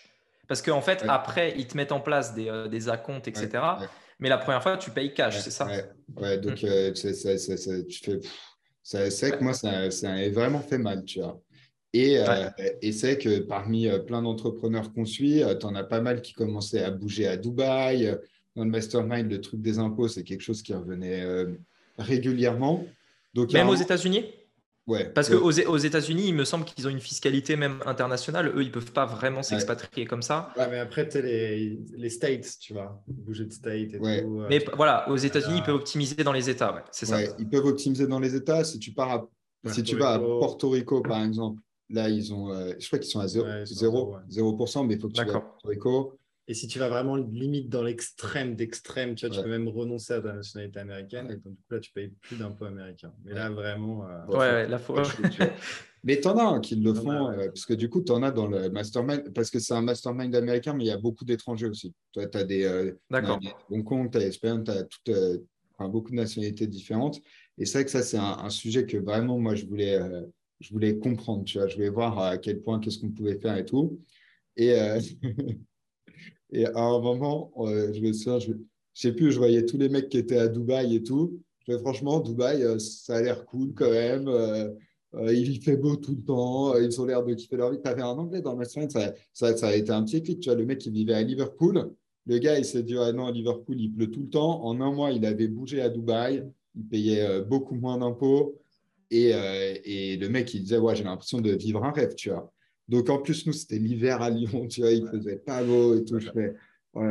Parce qu'en fait, Ouais. après, ils te mettent en place des, euh, des acomptes, etc. ouais. Mais la première fois, tu payes cash, c'est ça? Ouais, donc euh, c'est- c'est- tu fais. C'est vrai que moi, ça, ça a vraiment fait mal, tu vois. Et, euh, et c'est vrai que parmi euh, plein d'entrepreneurs qu'on suit, tu en as pas mal qui commençaient à bouger à Dubaï. Euh, Dans le mastermind, le truc des impôts, c'est quelque chose qui revenait euh, régulièrement. Donc, Même un- aux États-Unis Ouais, Parce ouais. qu'aux aux États-Unis, il me semble qu'ils ont une fiscalité même internationale. Eux, ils peuvent pas vraiment s'expatrier comme ça. ouais, mais après, tu sais, les, les States, tu vois, bouger de state et Ouais. tout. euh, Mais voilà, aux États-Unis, ils peuvent optimiser dans les États. Ouais, c'est ça. Ils peuvent optimiser dans les États. Si tu pars à, si tu vas à. Porto Rico, par exemple, là, ils ont, euh, je crois qu'ils sont à 0%, Ouais, ils sont à 0, zéro, ouais. 0%, mais il faut que tu vas à. Porto Rico. Et si tu vas vraiment limite dans l'extrême d'extrême, tu vois, tu peux même renoncer à ta nationalité américaine. Et donc, du coup, là, tu payes plus d'impôts américains. Mais là, vraiment. Euh, ouais, la fois. mais t'en as qui le font, euh, parce que du coup, tu en as dans le mastermind, parce que c'est un mastermind américain, mais il y a beaucoup d'étrangers aussi. Toi, tu as des. Euh, D'accord. Hong Kong, tu as Espagne, tu as toutes, enfin, beaucoup de nationalités différentes. Et c'est vrai que ça, c'est un, sujet que vraiment, moi, je voulais, je voulais comprendre. Tu vois, je voulais voir à quel point, qu'est-ce qu'on pouvait faire et tout. Et. Et à un moment, euh, je me souviens, je ne sais plus, je voyais tous les mecs qui étaient à Dubaï et tout. Je franchement, Dubaï, euh, ça a l'air cool quand même. Euh, il y fait beau tout le temps. Ils ont l'air de kiffer leur vie. Tu avais un anglais dans le mastermind, ça, a été un petit clic. Tu vois, le mec, il vivait à Liverpool. Le gars, il s'est dit ah non, à Liverpool, il pleut tout le temps. En un mois, il avait bougé à Dubaï. Il payait beaucoup moins d'impôts. Et, et, le mec, il disait ouais, j'ai l'impression de vivre un rêve, tu vois. Donc, en plus, nous, c'était l'hiver à Lyon, tu vois, il faisait pas beau et tout. Je fais, oh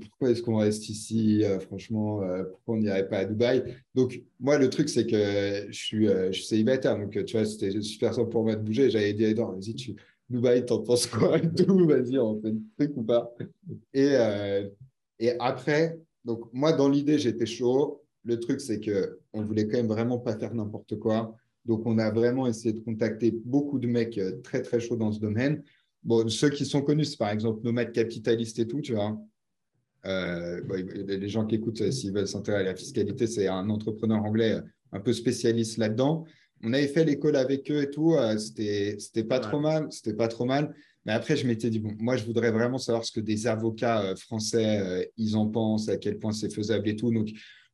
pourquoi est-ce qu'on reste ici euh, Franchement, euh, pourquoi on n'irait pas à Dubaï? Donc, moi, le truc, c'est que je suis, euh, je suis célibataire. Donc, tu vois, c'était super simple pour moi de bouger. J'avais dit Edouard, vas-y, tu... Dubaï, t'en penses quoi et tout? Vas-y, on fait un truc ou pas? Et, et après, donc, moi, dans l'idée, j'étais chaud. Le truc, c'est qu'on voulait quand même vraiment pas faire n'importe quoi. Donc, on a vraiment essayé de contacter beaucoup de mecs euh, très, très chauds dans ce domaine. Bon, ceux qui sont connus, c'est par exemple Nomade Capitaliste et tout, tu vois. Euh, les gens qui écoutent, euh, s'ils veulent s'intéresser à la fiscalité, c'est un entrepreneur anglais un peu spécialiste là-dedans. On avait fait l'école avec eux et tout. c'était, c'était pas trop mal. C'était pas trop mal. Mais après, je m'étais dit, bon, moi, je voudrais vraiment savoir ce que des avocats français, ils en pensent, à quel point c'est faisable et tout. Donc,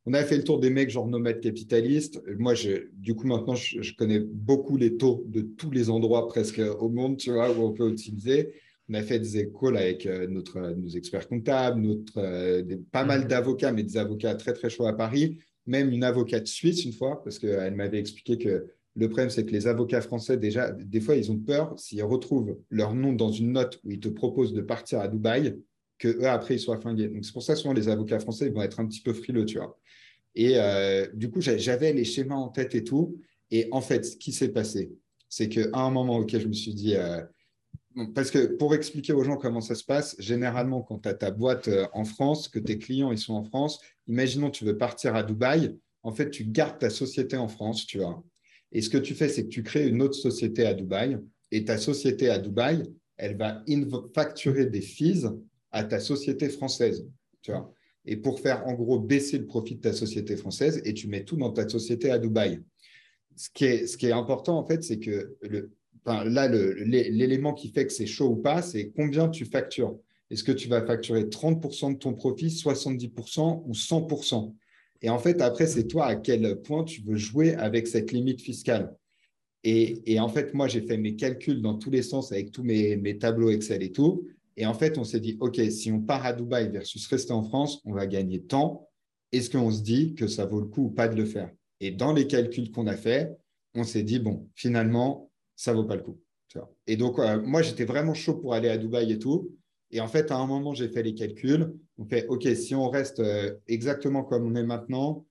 on a fait le tour des mecs genre nomades capitalistes. Moi, du coup, maintenant, je, connais beaucoup les taux de tous les endroits presque au monde, tu vois, où on peut optimiser. On a fait des écoles avec euh, notre, nos experts comptables, notre, euh, pas mal mhm. d'avocats, mais des avocats très, très chauds à Paris. Même une avocate suisse, une fois, parce qu'elle m'avait expliqué que le problème, c'est que les avocats français, déjà, des fois, ils ont peur s'ils retrouvent leur nom dans une note où ils te proposent de partir à Dubaï, que eux, après, ils soient flingués. Donc, c'est pour ça que souvent, les avocats français ils vont être un petit peu frileux, tu vois. Et euh, du coup, j'avais les schémas en tête et tout. Et en fait, ce qui s'est passé, c'est qu'à un moment, OK, je me suis dit, euh, parce que pour expliquer aux gens comment ça se passe, généralement, quand tu as ta boîte euh, en France, que tes clients ils sont en France, imaginons tu veux partir à Dubaï, en fait, tu gardes ta société en France, tu vois. Et ce que tu fais, c'est que tu crées une autre société à Dubaï. Et ta société à Dubaï, elle va facturer des fees à ta société française, tu vois et pour faire en gros baisser le profit de ta société française et tu mets tout dans ta société à Dubaï. Ce qui est, important en fait, c'est que là, l'élément qui fait que c'est chaud ou pas, c'est combien tu factures. Est-ce que tu vas facturer 30% de ton profit, 70% ou 100% Et en fait, après, c'est toi à quel point tu veux jouer avec cette limite fiscale. Et, et en fait, moi, j'ai fait mes calculs dans tous les sens avec tous mes, mes tableaux Excel et tout. Et en fait, on s'est dit, OK, si on part à Dubaï versus rester en France, on va gagner temps. Est-ce qu'on se dit que ça vaut le coup ou pas de le faire? Et dans les calculs qu'on a fait, on s'est dit, bon, finalement, ça vaut pas le coup. Et donc, moi, j'étais vraiment chaud pour aller à Dubaï et tout. Et en fait, à un moment, j'ai fait les calculs. On fait, OK, si on reste euh, exactement comme on est maintenant,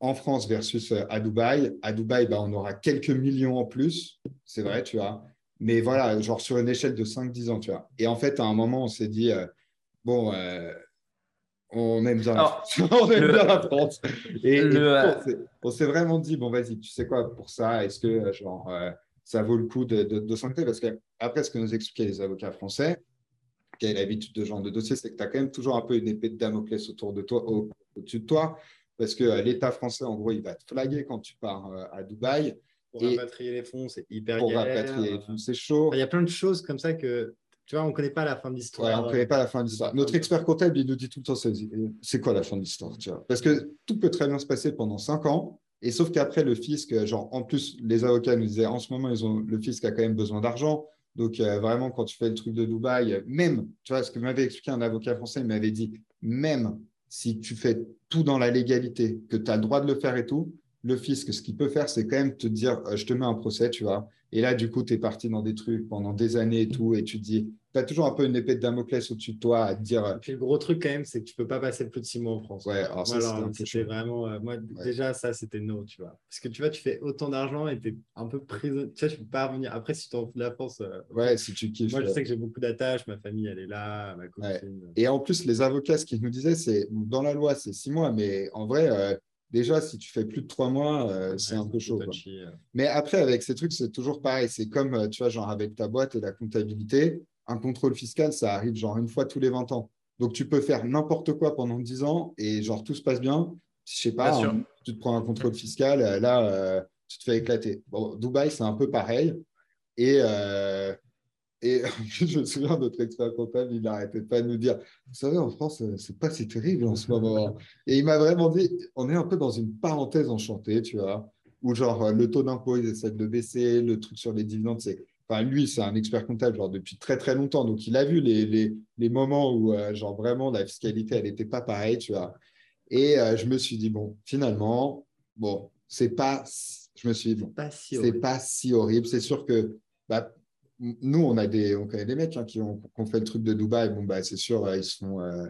en France versus euh, à Dubaï, à Dubaï, bah, on aura quelques millions en plus. C'est vrai, tu vois. Mais voilà, genre sur une échelle de 5-10 ans, tu vois. Et en fait, à un moment, on s'est dit, euh, bon, euh, on aime bien, on aime bien la France. Et, euh, on s'est vraiment dit, bon, vas-y, tu sais quoi, pour ça, est-ce que genre, ça vaut le coup de, de, de Parce qu'après, ce que nous expliquaient les avocats français, qui avaient l'habitude de ce genre de dossier, c'est que tu as quand même toujours un peu une épée de Damoclès autour de toi, au-dessus de toi. Parce que l'État français, en gros, il va te flaguer quand tu pars à Dubaï. Pour rapatrier les fonds, c'est hyper Pour rapatrier les fonds, c'est chaud. Il y a plein de choses comme ça que, tu vois, on ne connaît pas la fin de l'histoire. on ne connaît pas la fin de l'histoire. Notre expert comptable, il nous dit tout le temps, c'est quoi la fin de l'histoire Parce que tout peut très bien se passer pendant cinq ans. Et sauf qu'après, le fisc, genre, en plus, les avocats nous disaient, en ce moment, ils ont, le fisc a quand même besoin d'argent. Donc, euh, vraiment, quand tu fais le truc de Dubaï, même, tu vois, ce que m'avait expliqué un avocat français, il m'avait dit, même si tu fais tout dans la légalité, que tu as le droit de le faire et tout, le fisc, ce qu'il peut faire, c'est quand même te dire euh, je te mets un procès, tu vois. Et là, du coup, tu es parti dans des trucs pendant des années et tout, et tu te dis as toujours un peu une épée de Damoclès au-dessus de toi à te dire. Et puis le gros truc quand même, c'est que tu peux pas passer plus de six mois en France. Ouais, alors ça, c'était vraiment. Euh, moi, déjà, ça, c'était no, tu vois. Parce que tu vois, tu fais autant d'argent et tu es un peu prisonnier. Tu vois, tu peux pas revenir. Après, si tu en de la France. Euh, ouais, si tu kiffes. Moi, je sais que j'ai beaucoup d'attaches, ma famille, elle est là, ma copine. Et en plus, les avocats, ce qu'ils nous disaient, c'est dans la loi, c'est six mois, mais en vrai, euh, déjà, si tu fais plus de trois mois, euh, c'est un peu chaud. Mais après, avec ces trucs, c'est toujours pareil. C'est comme, euh, tu vois, genre avec ta boîte et la comptabilité, un contrôle fiscal, ça arrive genre une fois tous les 20 ans. Donc, tu peux faire n'importe quoi pendant 10 ans et genre tout se passe bien. Je sais pas, tu te prends un contrôle fiscal, là, tu te fais éclater. Bon, Dubaï, c'est un peu pareil. Et, et je me souviens, de notre expert comptable, il n'arrêtait pas de nous dire Vous savez, en France, euh, c'est pas si terrible en ce moment. Et il m'a vraiment dit On est un peu dans une parenthèse enchantée, tu vois, où genre euh, le taux d'impôt, ils essaient de le baisser, le truc sur les dividendes, c'est. Enfin, lui, c'est un expert comptable genre, depuis très très longtemps. Donc, il a vu les, les, les moments où, euh, genre, vraiment, la fiscalité, elle n'était pas pareille, tu vois. Et je me suis dit Bon, finalement, bon, c'est pas. Je me suis dit Bon, c'est pas si horrible. C'est sûr que. Bah, nous, on a des, on connaît des mecs hein, qui, ont, fait le truc de Dubaï. Bon, bah, c'est sûr, euh, ils sont, euh,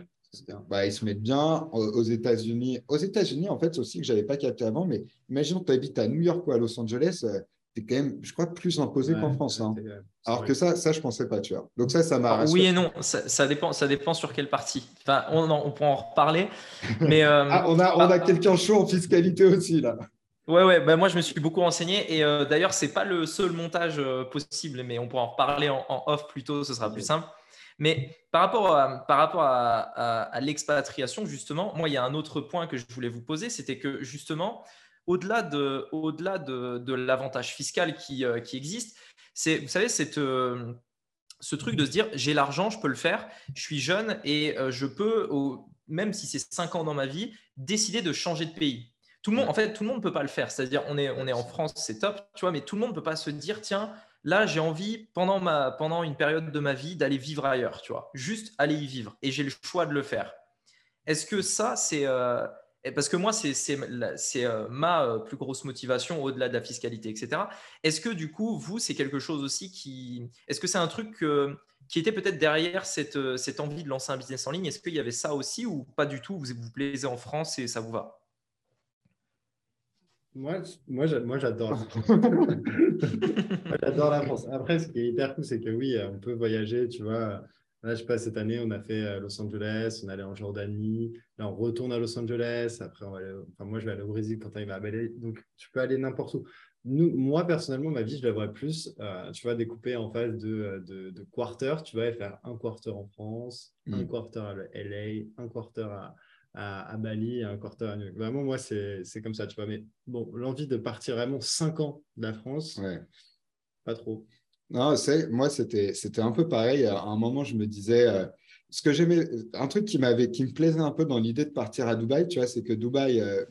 bah, ils se mettent bien. Aux États-Unis, aux États-Unis, en fait, c'est aussi que j'avais pas capté avant, mais imagine, tu habites à New York ou à Los Angeles, euh, tu es quand même, je crois, plus imposé qu'en France. Hein. Alors que ça, ça, je pensais pas, tu vois. Donc ça, ça m'a. oui et non, ça, dépend, ça dépend sur quelle partie. Enfin, on, on peut en reparler, mais. ah, on a, on a quelqu'un chaud en fiscalité aussi là. Ouais, ouais, bah moi je me suis beaucoup renseigné et euh, d'ailleurs, ce n'est pas le seul montage euh, possible, mais on pourra en reparler en, off plus tôt, ce sera plus simple. Mais par rapport à, par rapport à, l'expatriation, justement, moi il y a un autre point que je voulais vous poser, c'était que justement, au-delà de, au -delà de, de l'avantage fiscal qui, euh, qui existe, c'est, vous savez, cette, ce truc de se dire j'ai l'argent, je peux le faire, je suis jeune et je peux, même si c'est 5 ans dans ma vie, décider de changer de pays. Tout le monde, en fait, tout le monde ne peut pas le faire. C'est-à-dire, on est, on est en France, c'est top, tu vois, mais tout le monde ne peut pas se dire, tiens, là, j'ai envie, pendant, ma, pendant une période de ma vie, d'aller vivre ailleurs, tu vois. Juste aller y vivre. Et j'ai le choix de le faire. Est-ce que ça, c'est. Euh, parce que moi, c'est euh, ma euh, plus grosse motivation au-delà de la fiscalité, etc. Est-ce que du coup, vous, c'est quelque chose aussi qui. Est-ce que c'est un truc qui était peut-être derrière cette, cette envie de lancer un business en ligne? Est-ce qu'il y avait ça aussi ou pas du tout? Vous vous plaisez en France et ça vous va? Moi, moi, j'adore. j'adore la France. Après, ce qui est hyper cool, c'est que oui, on peut voyager, tu vois. Là, je sais pas, cette année, on a fait euh, Los Angeles, on allait en Jordanie. Là, on retourne à Los Angeles. Après, enfin, moi, je vais aller au Brésil quand il va aller. Donc, tu peux aller n'importe où. Nous, moi, personnellement, ma vie, je la vois plus, euh, tu vois, découper en phase de, de, de quarter. Tu vas faire un quarter en France, un mm. quarter à LA, un quarter à, à, Bali à York. Vraiment, moi, c'est comme ça, tu vois. Mais bon, l'envie de partir vraiment cinq ans de la France, pas trop. Non, moi, c'était un peu pareil. À un moment, je me disais, euh, ce que j'aimais, un truc qui, qui me plaisait un peu dans l'idée de partir à Dubaï, tu vois, c'est que Dubaï, euh,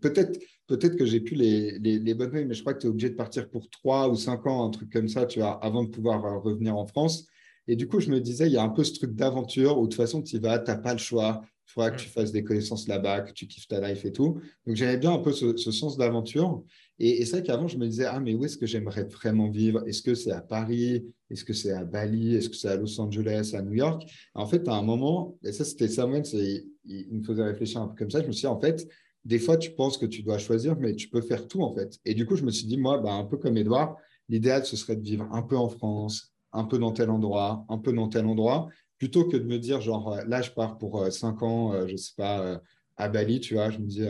peut-être peut-être que j'ai plus les, les, les bonnes mais je crois que tu es obligé de partir pour trois ou cinq ans, un truc comme ça, tu vois, avant de pouvoir euh, revenir en France. Et du coup, je me disais, il y a un peu ce truc d'aventure où de toute façon, tu y vas, tu n'as pas le choix il faudra que tu mm. fasses des connaissances là-bas, que tu kiffes ta life et tout. Donc, j'avais bien un peu ce, sens d'aventure. Et, c'est vrai qu'avant, je me disais, ah, mais où est-ce que j'aimerais vraiment vivre? Est-ce que c'est à Paris? Est-ce que c'est à Bali? Est-ce que c'est à Los Angeles, à New York? En fait, à un moment, et ça, c'était Samuel, il, il me faisait réfléchir un peu comme ça. Je me suis dit, en fait, des fois, tu penses que tu dois choisir, mais tu peux faire tout, en fait. Et du coup, je me suis dit, moi, bah, un peu comme Edouard, l'idéal, ce serait de vivre un peu en France, un peu dans tel endroit, un peu dans tel endroit, plutôt que de me dire, genre, euh, là, je pars pour 5 euh, ans, euh, je ne sais pas, à Bali, tu vois, je me dis,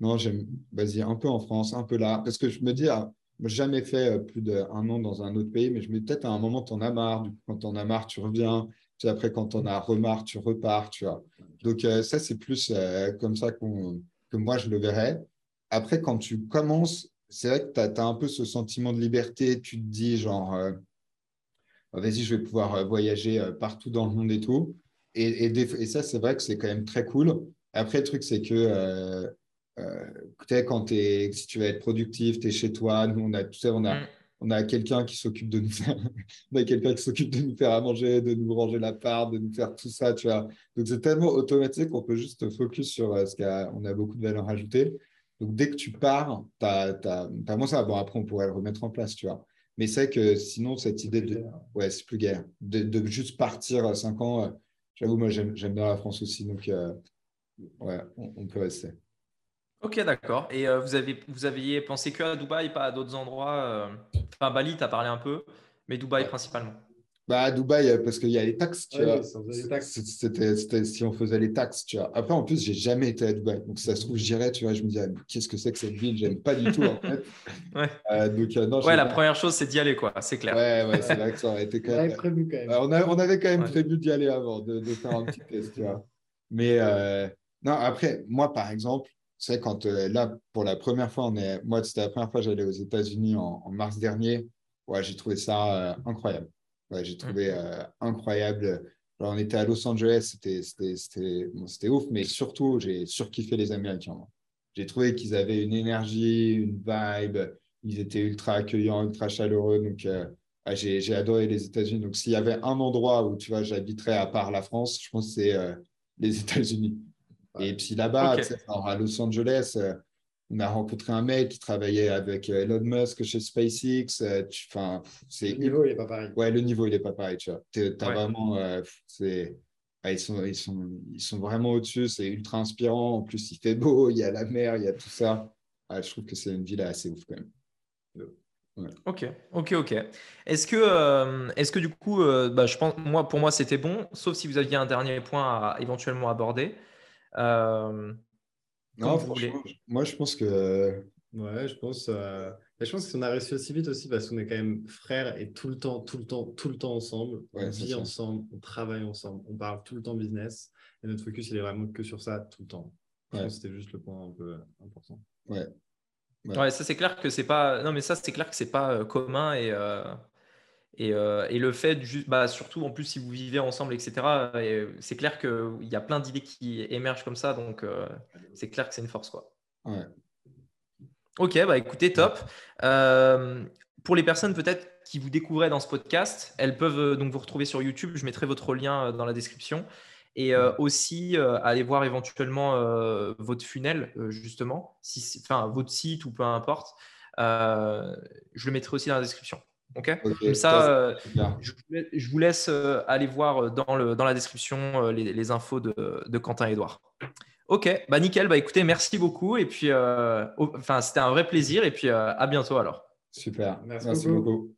non, j'aime, vas-y, un peu en France, un peu là. Parce que je me dis, ah, jamais fait plus d'un an dans un autre pays, mais je me peut-être à un moment, tu en as marre. quand tu en as marre, tu reviens. Puis après, quand tu en as remarre, tu repars, tu vois. Donc, ça, c'est plus comme ça que moi, je le verrais. Après, quand tu commences, c'est vrai que tu as, un peu ce sentiment de liberté. Tu te dis, genre, vas-y, je vais pouvoir euh, voyager euh, partout dans le monde et tout. Et, et, ça, c'est vrai que c'est quand même très cool. Après, le truc, c'est que euh, euh quand es, si tu veux être productif, tu es chez toi. Nous, on a, tu sais, on a, mm. on a quelqu'un qui s'occupe de nous faire, on a quelqu'un qui s'occupe de nous faire à manger, de nous ranger la part, de nous faire tout ça, tu vois. Donc, c'est tellement automatique qu'on peut juste focus sur ce qu'on a beaucoup de valeur ajoutée. Donc, dès que tu pars, tu as, as, moins ça. Bon, après, on pourrait le remettre en place, tu vois. Mais c'est que sinon, cette idée de. Ouais, c'est plus guère. De, de, juste partir à 5 ans, euh, j'avoue, moi, j'aime bien la France aussi. Donc, euh, ouais, on, peut rester. Ok, d'accord. Et euh, vous, avez, vous aviez pensé que à Dubaï, pas à d'autres endroits Enfin, Bali, tu as parlé un peu, mais Dubaï principalement. Bah, à Dubaï, euh, parce qu'il y a les taxes, tu vois. C'était si on faisait les taxes, tu vois. Après, en plus, j'ai jamais été à Dubaï. Donc, ça se trouve, j'irais, tu vois, je me disais, qu'est-ce que c'est que cette ville? J'aime pas du tout, en fait. ouais. Euh, donc, euh, non, ouais, la première chose, c'est d'y aller, quoi. C'est clair. Ouais, ouais, c'est vrai que ça aurait été quand même. On, prévu quand même. on, on, avait quand même prévu d'y aller avant, de, de, faire un petit test, tu vois. Mais non, après, moi, par exemple, c'est quand là, pour la première fois, on est... moi, c'était la première fois que j'allais aux États-Unis en, en, mars dernier. Ouais, j'ai trouvé ça incroyable j'ai trouvé mmh. euh, incroyable. on était à Los Angeles, c'était ouf, mais surtout, j'ai surkiffé les Américains. J'ai trouvé qu'ils avaient une énergie, une vibe, ils étaient ultra accueillants, ultra chaleureux. Donc, euh, j'ai adoré les États-Unis. Donc, s'il y avait un endroit où tu vois, j'habiterais à part la France, je pense que c'est euh, les États-Unis. Et puis là-bas, à Los Angeles, on a rencontré un mec qui travaillait avec euh, Elon Musk chez SpaceX. Euh, enfin, c'est le niveau, il n'est pas pareil. Ouais, le niveau, il n'est pas pareil. Tu as vraiment. Euh, c'est. ils, sont, ils, sont, ils sont vraiment au-dessus, c'est ultra inspirant. En plus, il fait beau, il y a la mer, il y a tout ça. je trouve que c'est une ville assez ouf quand même. Ok, ok, ok. Est-ce que, est-ce que du coup, bah, je pense, moi, pour moi, c'était bon, sauf si vous aviez un dernier point à éventuellement aborder. Non, franchement, moi je pense que. Ouais, je pense. Euh... Je pense qu'on a réussi aussi vite aussi parce qu'on est quand même frères et tout le temps, tout le temps, tout le temps ensemble. on vit ensemble, on travaille ensemble, on parle tout le temps business. Et notre focus, il est vraiment que sur ça tout le temps. Je pense que c'était juste le point un peu important. Ouais. Ouais, ça c'est clair que c'est pas. Non, mais ça c'est clair que c'est pas euh, commun et. Euh, euh, et, le fait, juste, bah, surtout en plus si vous vivez ensemble, etc., c'est clair qu'il y a plein d'idées qui émergent comme ça, donc euh, c'est clair que c'est une force. Quoi. Ok, bah écoutez, top. Euh, pour les personnes peut-être qui vous découvraient dans ce podcast, elles peuvent donc vous retrouver sur YouTube. Je mettrai votre lien dans la description. Et aussi aller voir éventuellement votre funnel, justement, si, enfin votre site ou peu importe. je le mettrai aussi dans la description. Ok. Comme ça, euh, je, vous laisse euh, aller voir euh, dans, le, dans la description les, infos de, de, Quentin et Edouard. Ok, bah nickel. Bah écoutez, merci beaucoup. Et puis, enfin, c'était un vrai plaisir. Et puis, à bientôt alors. Super. Merci, beaucoup.